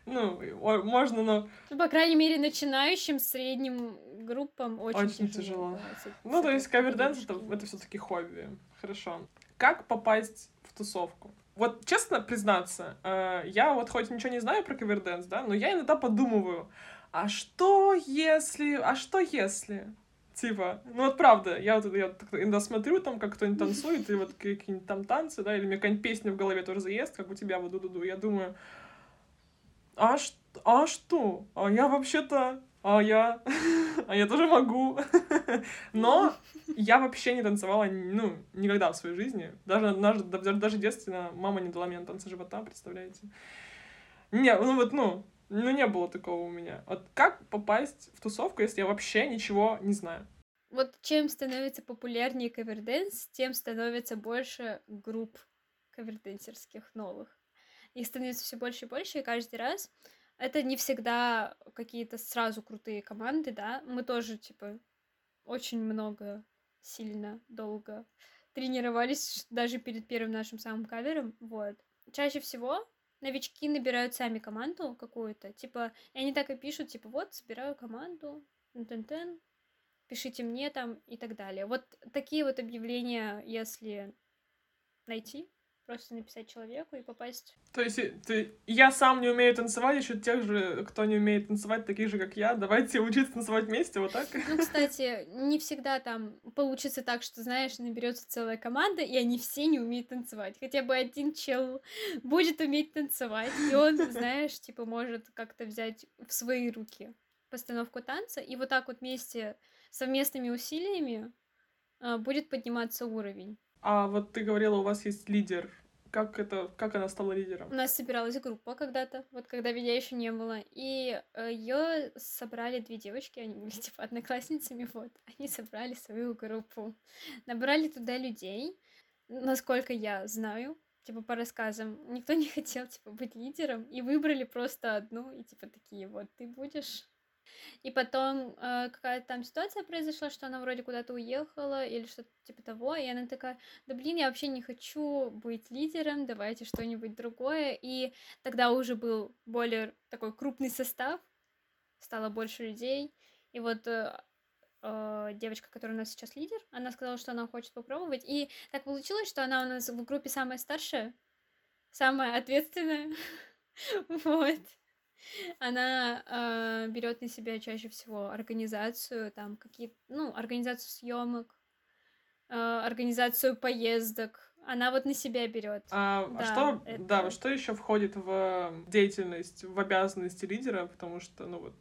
Ну, можно, но... Ну, по крайней мере, начинающим, средним группам очень, Очень тяжело. Ну, то есть каверденс это, это все-таки хобби. Хорошо. Как попасть в тусовку? Вот честно признаться, э, я вот хоть ничего не знаю про каверденс, да, но я иногда подумываю, а что если, а что если? Типа, ну вот правда, я вот я иногда смотрю там, как кто-нибудь танцует, или вот какие-нибудь там танцы, да, или мне какая-нибудь песня в голове тоже заест, как у тебя вот ду-ду-ду, я думаю, а, ш- а что? А я вообще-то, а я, а я тоже могу. Но я вообще не танцевала, ну, никогда в своей жизни. Даже, даже, даже в мама не дала мне на танцы живота, представляете? Не, ну вот, ну, ну не было такого у меня. Вот как попасть в тусовку, если я вообще ничего не знаю? Вот чем становится популярнее каверденс, тем становится больше групп каверденсерских новых. Их становится все больше и больше, и каждый раз это не всегда какие-то сразу крутые команды, да. Мы тоже, типа, очень много, сильно, долго тренировались даже перед первым нашим самым кавером, вот. Чаще всего новички набирают сами команду какую-то, типа, и они так и пишут, типа, вот, собираю команду, тен пишите мне там и так далее. Вот такие вот объявления, если найти, просто написать человеку и попасть. То есть ты, я сам не умею танцевать, еще тех же, кто не умеет танцевать, таких же, как я. Давайте учиться танцевать вместе, вот так. Ну, кстати, не всегда там получится так, что, знаешь, наберется целая команда, и они все не умеют танцевать. Хотя бы один чел будет уметь танцевать, и он, знаешь, типа, может как-то взять в свои руки постановку танца, и вот так вот вместе совместными усилиями а, будет подниматься уровень. А вот ты говорила, у вас есть лидер. Как это, как она стала лидером? У нас собиралась группа когда-то, вот когда меня еще не было, и э, ее собрали две девочки, они были типа одноклассницами, вот, они собрали свою группу, набрали туда людей, насколько я знаю, типа по рассказам, никто не хотел типа быть лидером, и выбрали просто одну, и типа такие вот, ты будешь и потом э, какая-то там ситуация произошла, что она вроде куда-то уехала или что-то типа того, и она такая, да блин, я вообще не хочу быть лидером, давайте что-нибудь другое. И тогда уже был более такой крупный состав, стало больше людей. И вот э, э, девочка, которая у нас сейчас лидер, она сказала, что она хочет попробовать. И так получилось, что она у нас в группе самая старшая, самая ответственная. Вот она э, берет на себя чаще всего организацию, там какие ну, организацию съемок, э, организацию поездок. Она вот на себя берет. А, а да, что, это... да, что еще входит в деятельность, в обязанности лидера? Потому что, ну вот,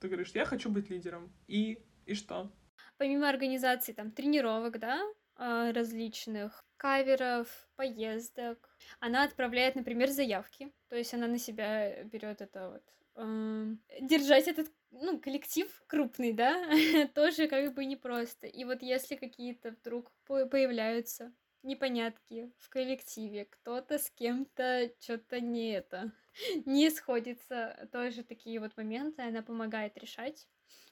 ты говоришь, я хочу быть лидером. И, и что? Помимо организации там тренировок, да, а, различных каверов, поездок. Она отправляет, например, заявки. То есть она на себя берет это вот э, держать этот ну, коллектив крупный, да, тоже как бы непросто. И вот если какие-то вдруг появляются непонятки в коллективе, кто-то с кем-то что-то не это, не сходится, тоже такие вот моменты она помогает решать.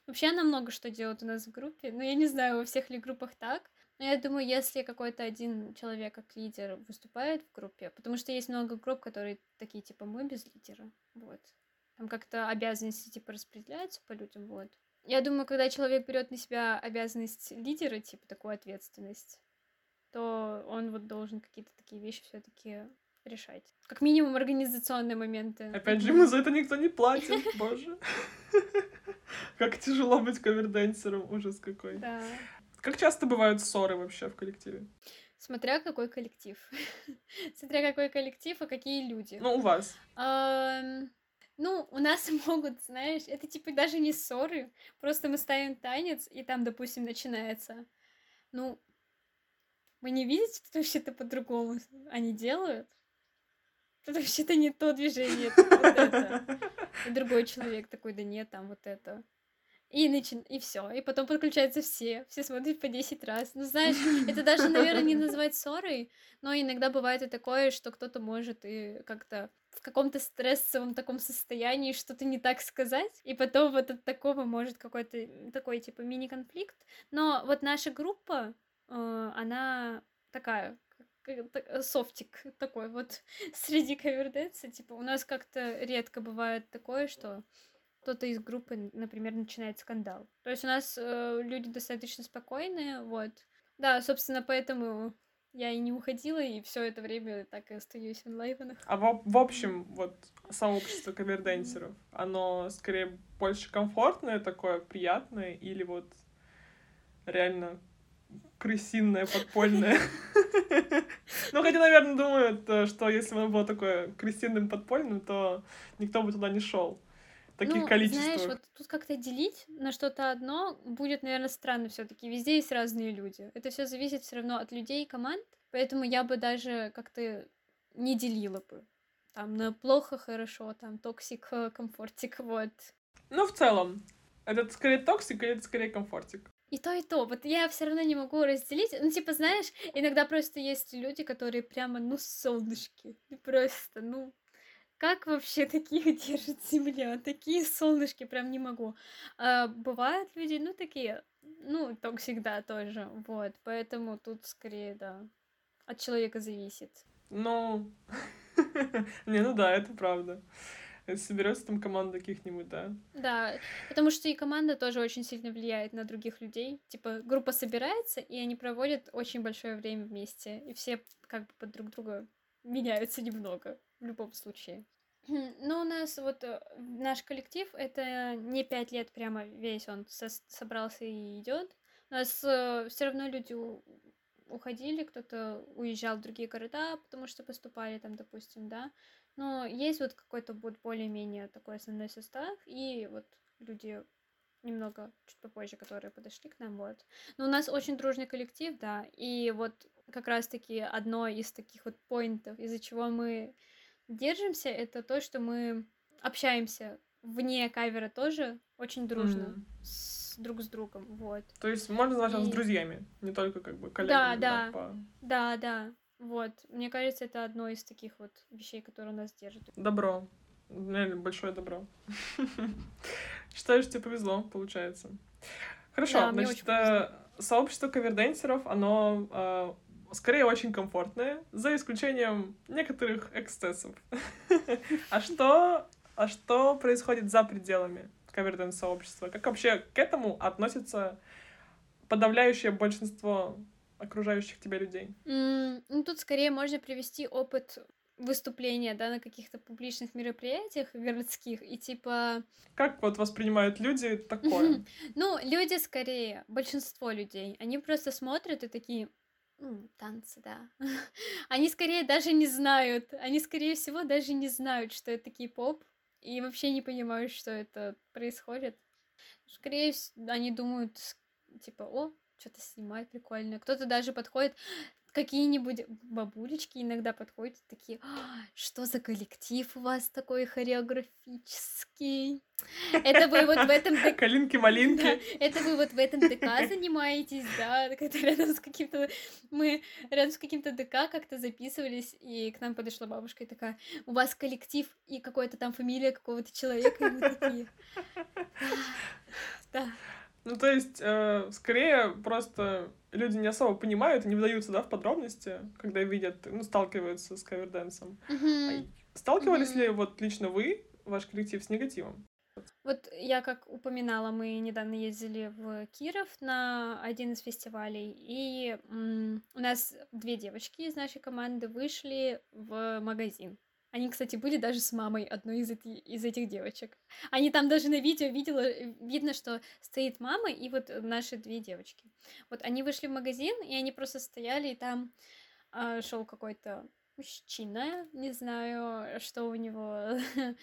Вообще она много что делает у нас в группе, но я не знаю, во всех ли группах так, но я думаю, если какой-то один человек как лидер выступает в группе, потому что есть много групп, которые такие, типа, мы без лидера, вот. Там как-то обязанности, типа, распределяются по людям, вот. Я думаю, когда человек берет на себя обязанность лидера, типа, такую ответственность, то он вот должен какие-то такие вещи все-таки решать. Как минимум организационные моменты. Опять же, ему за это никто не платит, боже. Как тяжело быть каверденсером, ужас какой. Да. Как часто бывают ссоры вообще в коллективе? Смотря какой коллектив. Смотря какой коллектив и какие люди. Ну, у вас. Ну, у нас могут, знаешь, это типа даже не ссоры, просто мы ставим танец, и там, допустим, начинается. Ну, вы не видите, что вообще-то по-другому они делают? Тут вообще-то не то движение, это вот это. И другой человек такой, да нет, там вот это. И, начин... и все. И потом подключаются все. Все смотрят по 10 раз. Ну, знаешь, это даже, наверное, не называть ссорой, но иногда бывает и такое, что кто-то может и как-то в каком-то стрессовом таком состоянии что-то не так сказать, и потом вот от такого может какой-то такой, типа, мини-конфликт. Но вот наша группа, э, она такая, софтик такой вот среди каверденса, типа, у нас как-то редко бывает такое, что кто-то из группы, например, начинает скандал. То есть у нас э, люди достаточно спокойные, вот. Да, собственно, поэтому я и не уходила, и все это время так и остаюсь в онлайванах. А в, в общем, вот сообщество каверденсеров, оно скорее больше комфортное такое, приятное, или вот реально крысиное, подпольное. Ну, хотя, наверное, думают, э, что если бы оно было такое крысиным подпольным, то никто бы туда не шел таких ну, количествах. Знаешь, вот тут как-то делить на что-то одно будет, наверное, странно все-таки. Везде есть разные люди. Это все зависит все равно от людей и команд. Поэтому я бы даже как-то не делила бы. там на плохо, хорошо, там toxic, э, комфортик, вот. Ну, в целом, это скорее toxic или это скорее комфортик? И то, и то. Вот я все равно не могу разделить. Ну, типа, знаешь, иногда просто есть люди, которые прямо, ну, солнышки. Просто, ну, как вообще таких держит Земля? Такие солнышки прям не могу. А, бывают люди, ну, такие, ну, так всегда тоже, вот. Поэтому тут скорее, да, от человека зависит. Ну, не, ну да, это правда. Соберется там команда каких-нибудь, да. Да, потому что и команда тоже очень сильно влияет на других людей. Типа, группа собирается, и они проводят очень большое время вместе, и все как бы под друг друга меняются немного в любом случае. Ну, у нас вот э, наш коллектив, это не пять лет прямо весь он со собрался и идет. У нас э, все равно люди уходили, кто-то уезжал в другие города, потому что поступали там, допустим, да. Но есть вот какой-то вот более-менее такой основной состав, и вот люди немного чуть попозже, которые подошли к нам, вот. Но у нас очень дружный коллектив, да, и вот как раз-таки одно из таких вот поинтов, из-за чего мы держимся, это то, что мы общаемся вне кавера тоже очень дружно mm. с, друг с другом, вот. То есть можно назвать и... друзьями, не только как бы коллегами. Да, да, по... да, да, вот. Мне кажется, это одно из таких вот вещей, которые нас держат. Добро. Большое добро. Считаю, что тебе повезло, получается. Хорошо, значит, э, сообщество каверденсеров, оно э, скорее очень комфортное, за исключением некоторых эксцессов. А что, а что происходит за пределами каверден сообщества? Как вообще к этому относится подавляющее большинство окружающих тебя людей? Mm, ну, тут скорее можно привести опыт выступления, да, на каких-то публичных мероприятиях городских, и типа... Как вот воспринимают люди такое? Ну, люди скорее, большинство людей, они просто смотрят и такие, танцы, да. они скорее даже не знают, они скорее всего даже не знают, что это кей-поп, и вообще не понимают, что это происходит. Скорее они думают, типа, о, что-то снимает прикольно. Кто-то даже подходит, какие-нибудь бабулечки иногда подходят такие, «А, что за коллектив у вас такой хореографический? Это вы вот в этом... Калинки-малинки. Да, это вы вот в этом ДК занимаетесь, да? Это рядом с каким-то... Мы рядом с каким-то ДК как-то записывались, и к нам подошла бабушка и такая, у вас коллектив и какая-то там фамилия какого-то человека, и мы такие... Да. Ну, то есть, э, скорее, просто люди не особо понимают, не вдаются, да, в подробности, когда видят, ну, сталкиваются с каверденсом. Mm-hmm. А сталкивались mm-hmm. ли вот лично вы, ваш коллектив, с негативом? Вот я как упоминала, мы недавно ездили в Киров на один из фестивалей, и у нас две девочки из нашей команды вышли в магазин. Они, кстати, были даже с мамой одной из, из этих девочек. Они там даже на видео видела, видно, что стоит мама и вот наши две девочки. Вот они вышли в магазин, и они просто стояли, и там э, шел какой-то мужчина, не знаю, что у него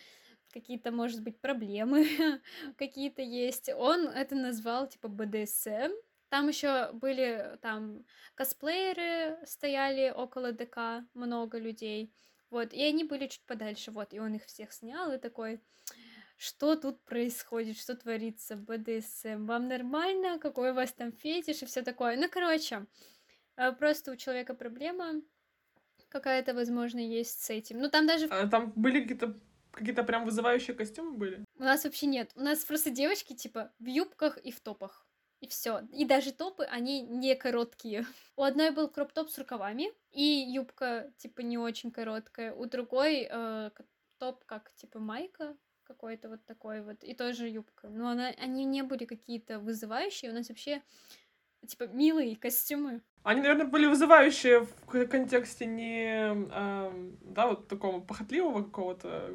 какие-то, может быть, проблемы какие-то есть. Он это назвал типа БДСМ. Там еще были там косплееры стояли около ДК, много людей. Вот, и они были чуть подальше, вот, и он их всех снял, и такой, что тут происходит, что творится, БДСМ, вам нормально, какой у вас там фетиш и все такое. Ну, короче, э, просто у человека проблема какая-то, возможно, есть с этим. Ну, там даже... А там были какие-то какие-то прям вызывающие костюмы были? У нас вообще нет. У нас просто девочки, типа, в юбках и в топах. И все. И даже топы, они не короткие. У одной был кроп-топ с рукавами, и юбка, типа, не очень короткая. У другой э, топ, как, типа, майка какой-то вот такой вот, и тоже юбка. Но она, они не были какие-то вызывающие, у нас вообще, типа, милые костюмы. Они, наверное, были вызывающие в контексте не, э, да, вот такого похотливого какого-то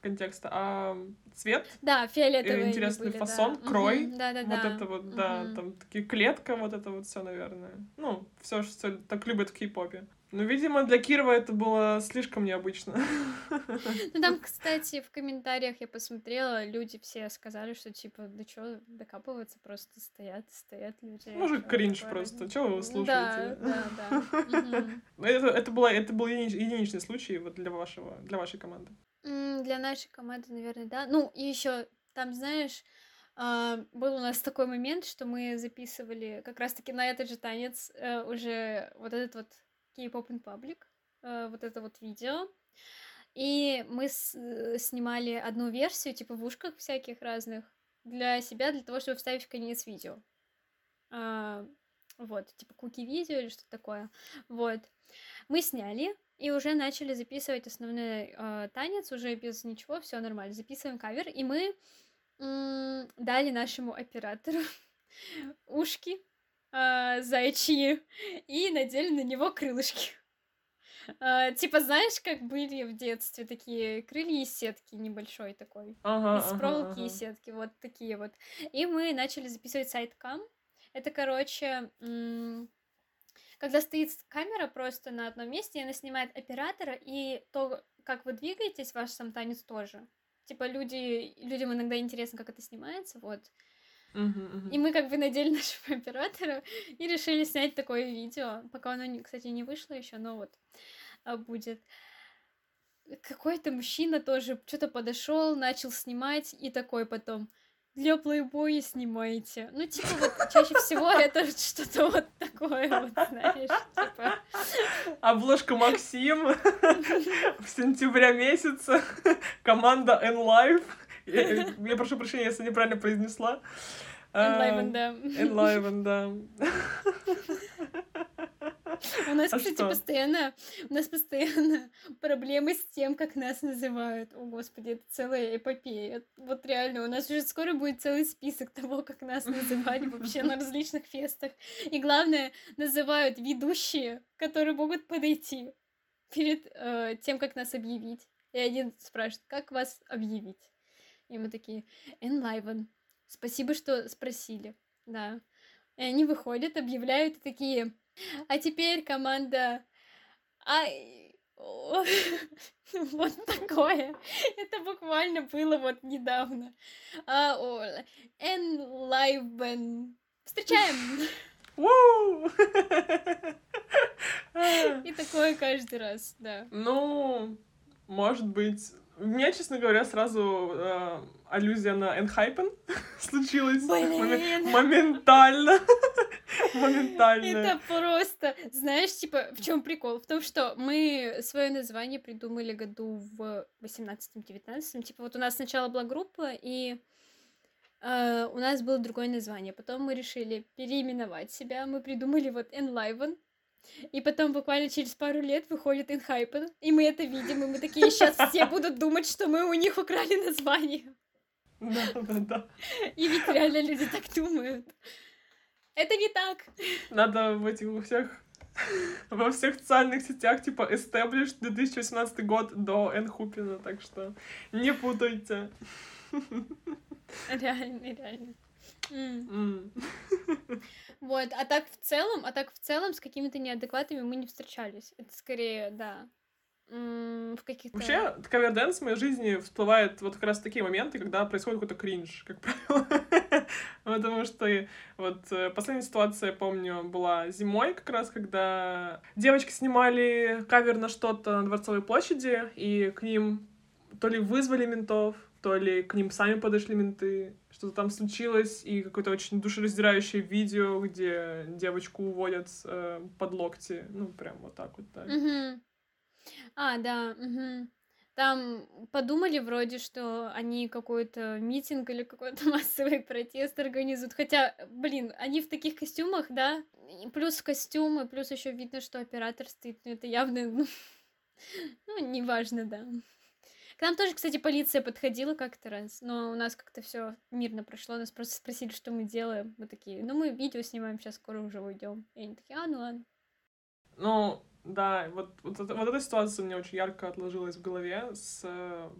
контекста, а цвет. Да, фиолетовый. Интересный были, фасон, да. крой. Мгм, да, да, Вот да. это вот, да, Мгм. там такие клетка, вот это вот все, наверное. Ну, все, что так любят в кей-попе. Ну, видимо, для Кирова это было слишком необычно. Ну там, кстати, в комментариях я посмотрела, люди все сказали, что типа, да чё докапываться, просто стоят, стоят люди. Может, Чё кринж такое? просто. Чего вы его Да, слушаете? да, да. Мгм. Это, это, была, это был единич- единичный случай вот для, вашего, для вашей команды. Для нашей команды, наверное, да. Ну, и еще там, знаешь, а, был у нас такой момент, что мы записывали как раз-таки на этот же танец э, уже вот этот вот K-pop in public, э, вот это вот видео. И мы с- э, снимали одну версию, типа в ушках всяких разных, для себя, для того, чтобы вставить в конец видео. А, Вот, типа куки-видео или что-то такое. Вот. Мы сняли и уже начали записывать основной э, танец, уже без ничего, все нормально. Записываем кавер, и мы м, дали нашему оператору ушки э, зайчьи и надели на него крылышки. А, типа, знаешь, как были в детстве такие крылья из сетки небольшой такой, Ага, из ага, проволоки и ага. сетки, вот такие вот. И мы начали записывать сайткам. Это, короче, когда стоит камера просто на одном месте, и она снимает оператора, и то, как вы двигаетесь, ваш сам танец тоже. Типа, люди, людям иногда интересно, как это снимается, вот. И мы как бы надели нашего оператора и решили снять такое видео. Пока оно, кстати, не вышло еще, но вот а, будет. Какой-то мужчина тоже что-то подошел, начал снимать и такой потом для плейбоя снимаете. Ну, типа, вот чаще всего это что-то вот такое, вот, знаешь, типа. Обложка Максим в сентябре месяце. Команда N-Live. Я, прошу прощения, если неправильно произнесла. Enliven, да. Enliven, да. У нас, А кстати, что? постоянно, у нас постоянно проблемы с тем, как нас называют. О, господи, это целая эпопея. Вот реально, у нас уже скоро будет целый список того, как нас называли вообще на различных фестах. И главное, называют ведущие, которые могут подойти перед э, тем, как нас объявить. И один спрашивает, как вас объявить? И мы такие, Enliven. Спасибо, что спросили. Да. И они выходят, объявляют и такие, а теперь команда... Ай... Вот такое. Это буквально было вот недавно. А, Enliven. Встречаем! И такое каждый раз, да. Ну, может быть. У меня, честно говоря, сразу э, аллюзия на Enhypen случилась. Блин. Моме- Моментально. Моментально. Это просто, знаешь, типа, в чем прикол? В том, что мы свое название придумали году в 18-19. Типа, вот у нас сначала была группа, и э, у нас было другое название. Потом мы решили переименовать себя. Мы придумали вот Enliven. И потом буквально через пару лет выходит Enhypen, и мы это видим, и мы такие, сейчас все будут думать, что мы у них украли название. Да, да, да. И ведь реально люди так думают. Это не так. Надо в этих во всех во всех социальных сетях типа established 2018 год до Энхупина, так что не путайте. Реально, реально. М. Вот, а так в целом, а так в целом с какими-то неадекватами мы не встречались. Это скорее, да, в каких-то... Вообще, каверденс в моей жизни всплывает вот как раз в такие моменты, когда происходит какой-то кринж, как правило. Потому что вот э, последняя ситуация, помню, была зимой как раз, когда девочки снимали кавер на что-то на Дворцовой площади, и к ним то ли вызвали ментов, то ли к ним сами подошли менты, что-то там случилось, и какое-то очень душераздирающее видео, где девочку уводят э, под локти, ну, прям вот так вот, да. Мгм. А, да, мгм. Там подумали вроде, что они какой-то митинг или какой-то массовый протест организуют. Хотя, блин, они в таких костюмах, да? И плюс костюмы, плюс еще видно, что оператор стоит. Ну, это явно, ну, ну, неважно, да. К нам тоже, кстати, полиция подходила как-то раз, но у нас как-то все мирно прошло. Нас просто спросили, что мы делаем. Мы такие, ну, мы видео снимаем, сейчас скоро уже уйдем. И они такие, а, ну ладно. Ну, да, вот, вот, вот эта ситуация меня очень ярко отложилась в голове с, э,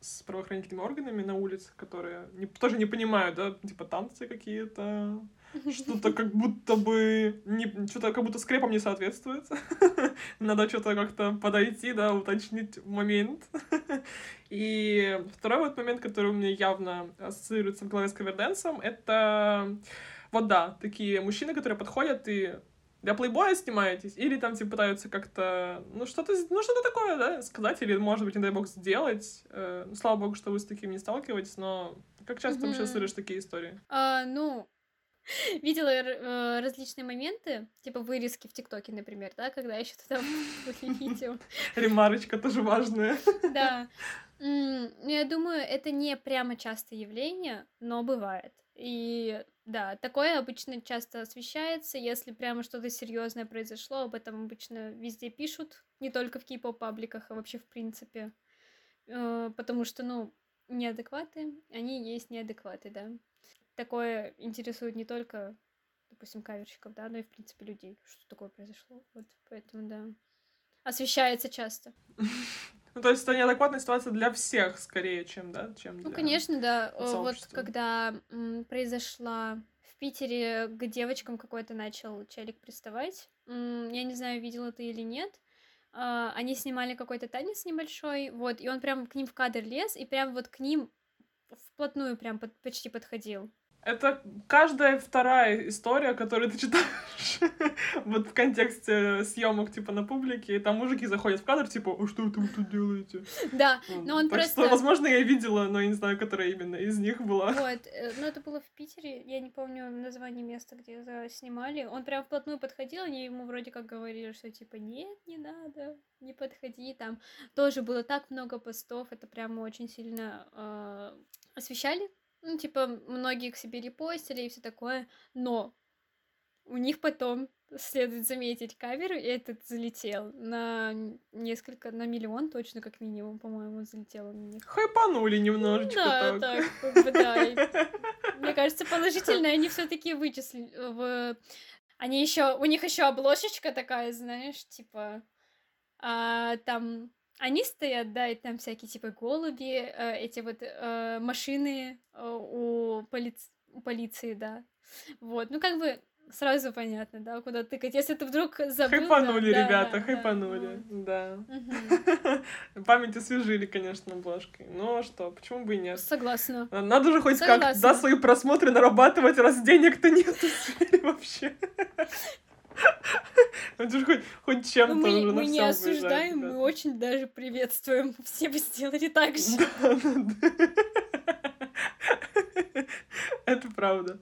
с правоохранительными органами на улице, которые не, тоже не понимают, да, типа танцы какие-то, что-то как будто бы не, что-то как будто скрепом не соответствует. Надо что-то как-то подойти, да, уточнить момент. И второй вот момент, который у меня явно ассоциируется в голове с каверденсом, это вот да, такие мужчины, которые подходят и для плейбоя снимаетесь, или там, типа, пытаются как-то, ну, что-то, ну, что-то такое, да, сказать, или, может быть, не дай бог, сделать. Э, ну, слава богу, что вы с таким не сталкиваетесь, но как часто mm-hmm. вообще слышишь такие истории? А, ну, видела э, различные моменты, типа вырезки в ТикТоке, например, да, когда еще туда видео. Ремарочка тоже важная. Да. Ну, я думаю, это не прямо частое явление, но бывает. И да, такое обычно часто освещается, если прямо что-то серьезное произошло, об этом обычно везде пишут, не только в кей-поп пабликах, а вообще в принципе. Э, потому что, ну, неадекваты, они есть неадекваты, да. Такое интересует не только, допустим, каверщиков, да, но и, в принципе, людей, что такое произошло. Вот поэтому, да. Освещается часто. Ну, то есть это неадекватная ситуация для всех, скорее, чем, да, чем ну, конечно, да. Вот когда произошла в Питере к девочкам какой-то начал челик приставать, я не знаю, видела ты или нет, а, они снимали какой-то танец небольшой, вот, и он прям к ним в кадр лез, и прям вот к ним вплотную прям под, почти подходил. Это каждая вторая история, которую ты читаешь вот в контексте съемок типа на публике, и там мужики заходят в кадр, типа, а что вы тут делаете? Да, но он так просто... Что, возможно, я видела, но я не знаю, которая именно из них была. Вот, э, но это было в Питере, я не помню название места, где снимали. Он прям вплотную подходил, они ему вроде как говорили, что типа, нет, не надо, не подходи, там тоже было так много постов, это прямо очень сильно э, освещали ну, типа, многие к себе репостили и все такое, но у них потом следует заметить кавер, и этот залетел на несколько, на миллион точно, как минимум, по-моему, залетел на них. Хайпанули немножечко да, так. так, как бы, да. Мне кажется, положительно они все таки вычислили. В... Они еще, у них еще обложечка такая, знаешь, типа, а, там они стоят, да, и там всякие типа голуби, э, эти вот э, машины э, у, поли... у полиции, да. Вот, ну как бы сразу понятно, да, куда тыкать. Если ты вдруг забыл... Хайпанули, да, ребята, да, хайпанули, да. да. Память освежили, конечно, обложкой. Ну а что, почему бы и нет? Согласна. Надо же хоть как-то, да, свои просмотры нарабатывать, раз денег-то нет вообще. Это же хоть, хоть чем-то мы, уже мы не осуждаем, мы очень даже приветствуем. Все бы сделали так же. Это правда.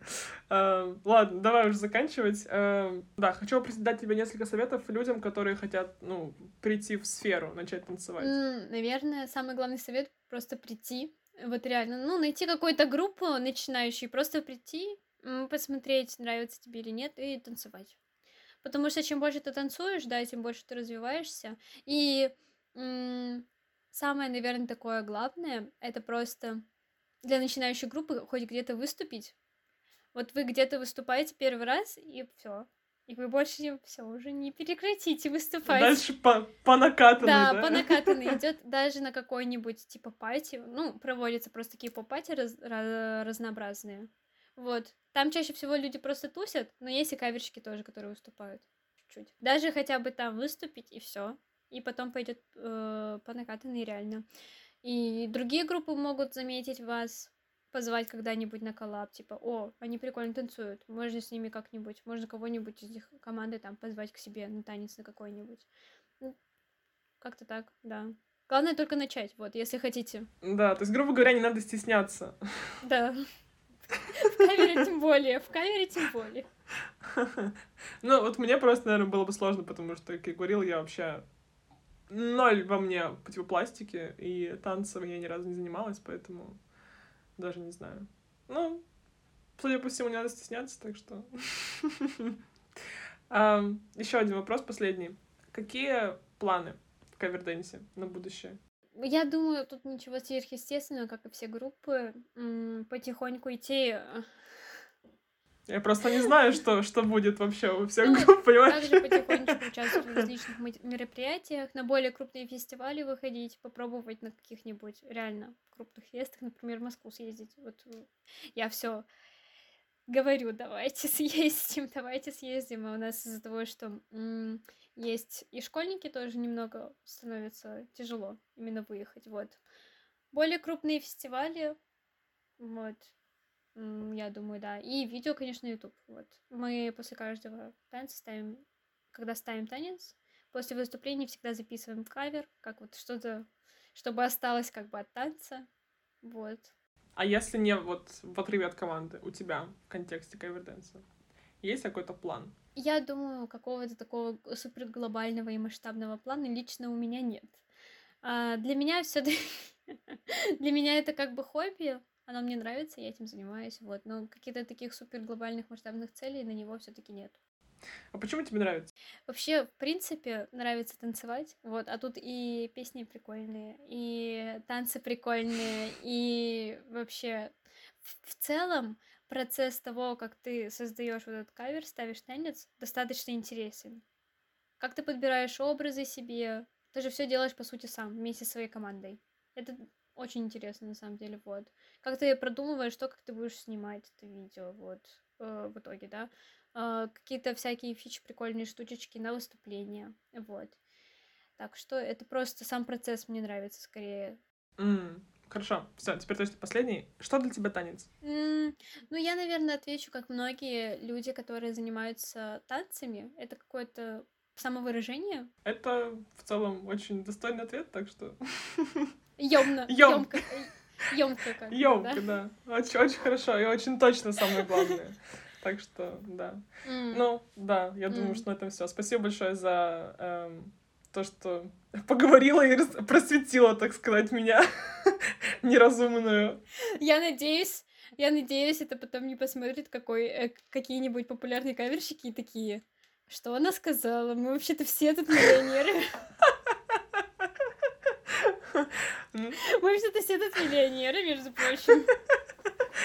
Uh, ладно, давай уже заканчивать. Uh, да, хочу дать тебе несколько советов людям, которые хотят, ну, прийти в сферу, начать танцевать. Наверное, самый главный совет просто прийти. Вот реально, ну, найти какую-то группу начинающую, просто прийти, посмотреть, нравится тебе или нет, и танцевать. Потому что чем больше ты танцуешь, да, тем больше ты развиваешься. И м- самое, наверное, такое главное, это просто для начинающей группы хоть где-то выступить. Вот вы где-то выступаете первый раз, и все. И вы больше все уже не прекратите выступать. Дальше по, по накатанной, да? Да, по накатанной идет даже на какой-нибудь типа пати. Ну, проводятся просто такие поп-пати раз, раз, разнообразные. Вот. Там чаще всего люди просто тусят, но есть и каверщики тоже, которые выступают чуть-чуть. Даже хотя бы там выступить и все. И потом пойдет э, по накатанной реально. И другие группы могут заметить вас, позвать когда-нибудь на коллаб, типа, о, они прикольно танцуют, можно с ними как-нибудь, можно кого-нибудь из их команды там позвать к себе на танец на какой-нибудь. Ну, как-то так, да. Главное только начать, вот, если хотите. Да, то есть, грубо говоря, не надо стесняться. Да. В камере тем более, в камере тем более. Ну, вот мне просто, наверное, было бы сложно, потому что, как я говорил, я вообще ноль во мне типа пластики, и танцем я ни разу не занималась, поэтому даже не знаю. Ну, судя по всему, не надо стесняться, так что... Еще один вопрос, последний. Какие планы в каверденсе на будущее? Я думаю, тут ничего сверхъестественного, как и все группы, потихоньку идти Я просто не знаю, что, что будет вообще у всех групп, понимаешь? Также потихонечку участвовать в различных мероприятиях, на более крупные фестивали выходить, попробовать на каких-нибудь реально крупных фестах, например, в Москву съездить. Вот э, я все говорю, давайте съездим, давайте съездим. А у нас из-за того, что есть и школьники тоже немного становится тяжело именно выехать, вот. Более крупные фестивали, вот, я думаю, да. И видео, конечно, YouTube. Вот. Мы после каждого танца ставим, когда ставим танец, после выступления всегда записываем кавер, как вот что-то, чтобы осталось как бы от танца. Вот. А если не вот в отрыве от команды, у тебя в контексте каверденса, есть какой-то план? Я думаю, какого-то такого супер глобального и масштабного плана лично у меня нет. А для меня все для меня это как бы хобби, оно мне нравится, я этим занимаюсь, вот. Но каких-то таких супер глобальных масштабных целей на него все-таки нет. А почему тебе нравится? Вообще, в принципе, нравится танцевать, вот, а тут и песни прикольные, и танцы прикольные, и вообще в целом процесс того, как ты создаешь вот этот кавер, ставишь танец, достаточно интересен. Как ты подбираешь образы себе, ты же все делаешь по сути сам вместе со своей командой. Это очень интересно, на самом деле, вот. Как ты продумываешь то, как ты будешь снимать это видео, вот, э, в итоге, да. Э, какие-то всякие фичи, прикольные штучечки на выступление, вот. Так что это просто сам процесс мне нравится скорее. Mm, хорошо, все, теперь точно последний. Что для тебя танец? Mm, ну, я, наверное, отвечу, как многие люди, которые занимаются танцами. Это какое-то самовыражение. Это в целом очень достойный ответ, так что... Ёмно. Ёмко. Ёмко как Ёмко, да. Очень, хорошо и очень точно самое главное. Так что, да. Mm. Ну, да, я mm. думаю, что на этом все. Спасибо большое за эм, то, что поговорила и просветила, так сказать, меня неразумную. Я надеюсь, я надеюсь, это потом не посмотрит какой, э, какие-нибудь популярные каверщики и такие. Что она сказала? Мы вообще-то все тут миллионеры. Мы вообще-то все тут миллионеры, между прочим.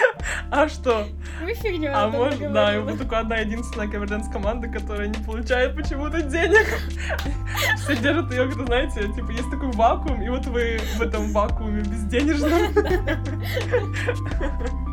А что? Мы фигню. А может, да, и вот только одна единственная каверденс команда, которая не получает почему-то денег. Все держат ее, как знаете, типа есть такой вакуум, и вот вы в этом вакууме безденежном.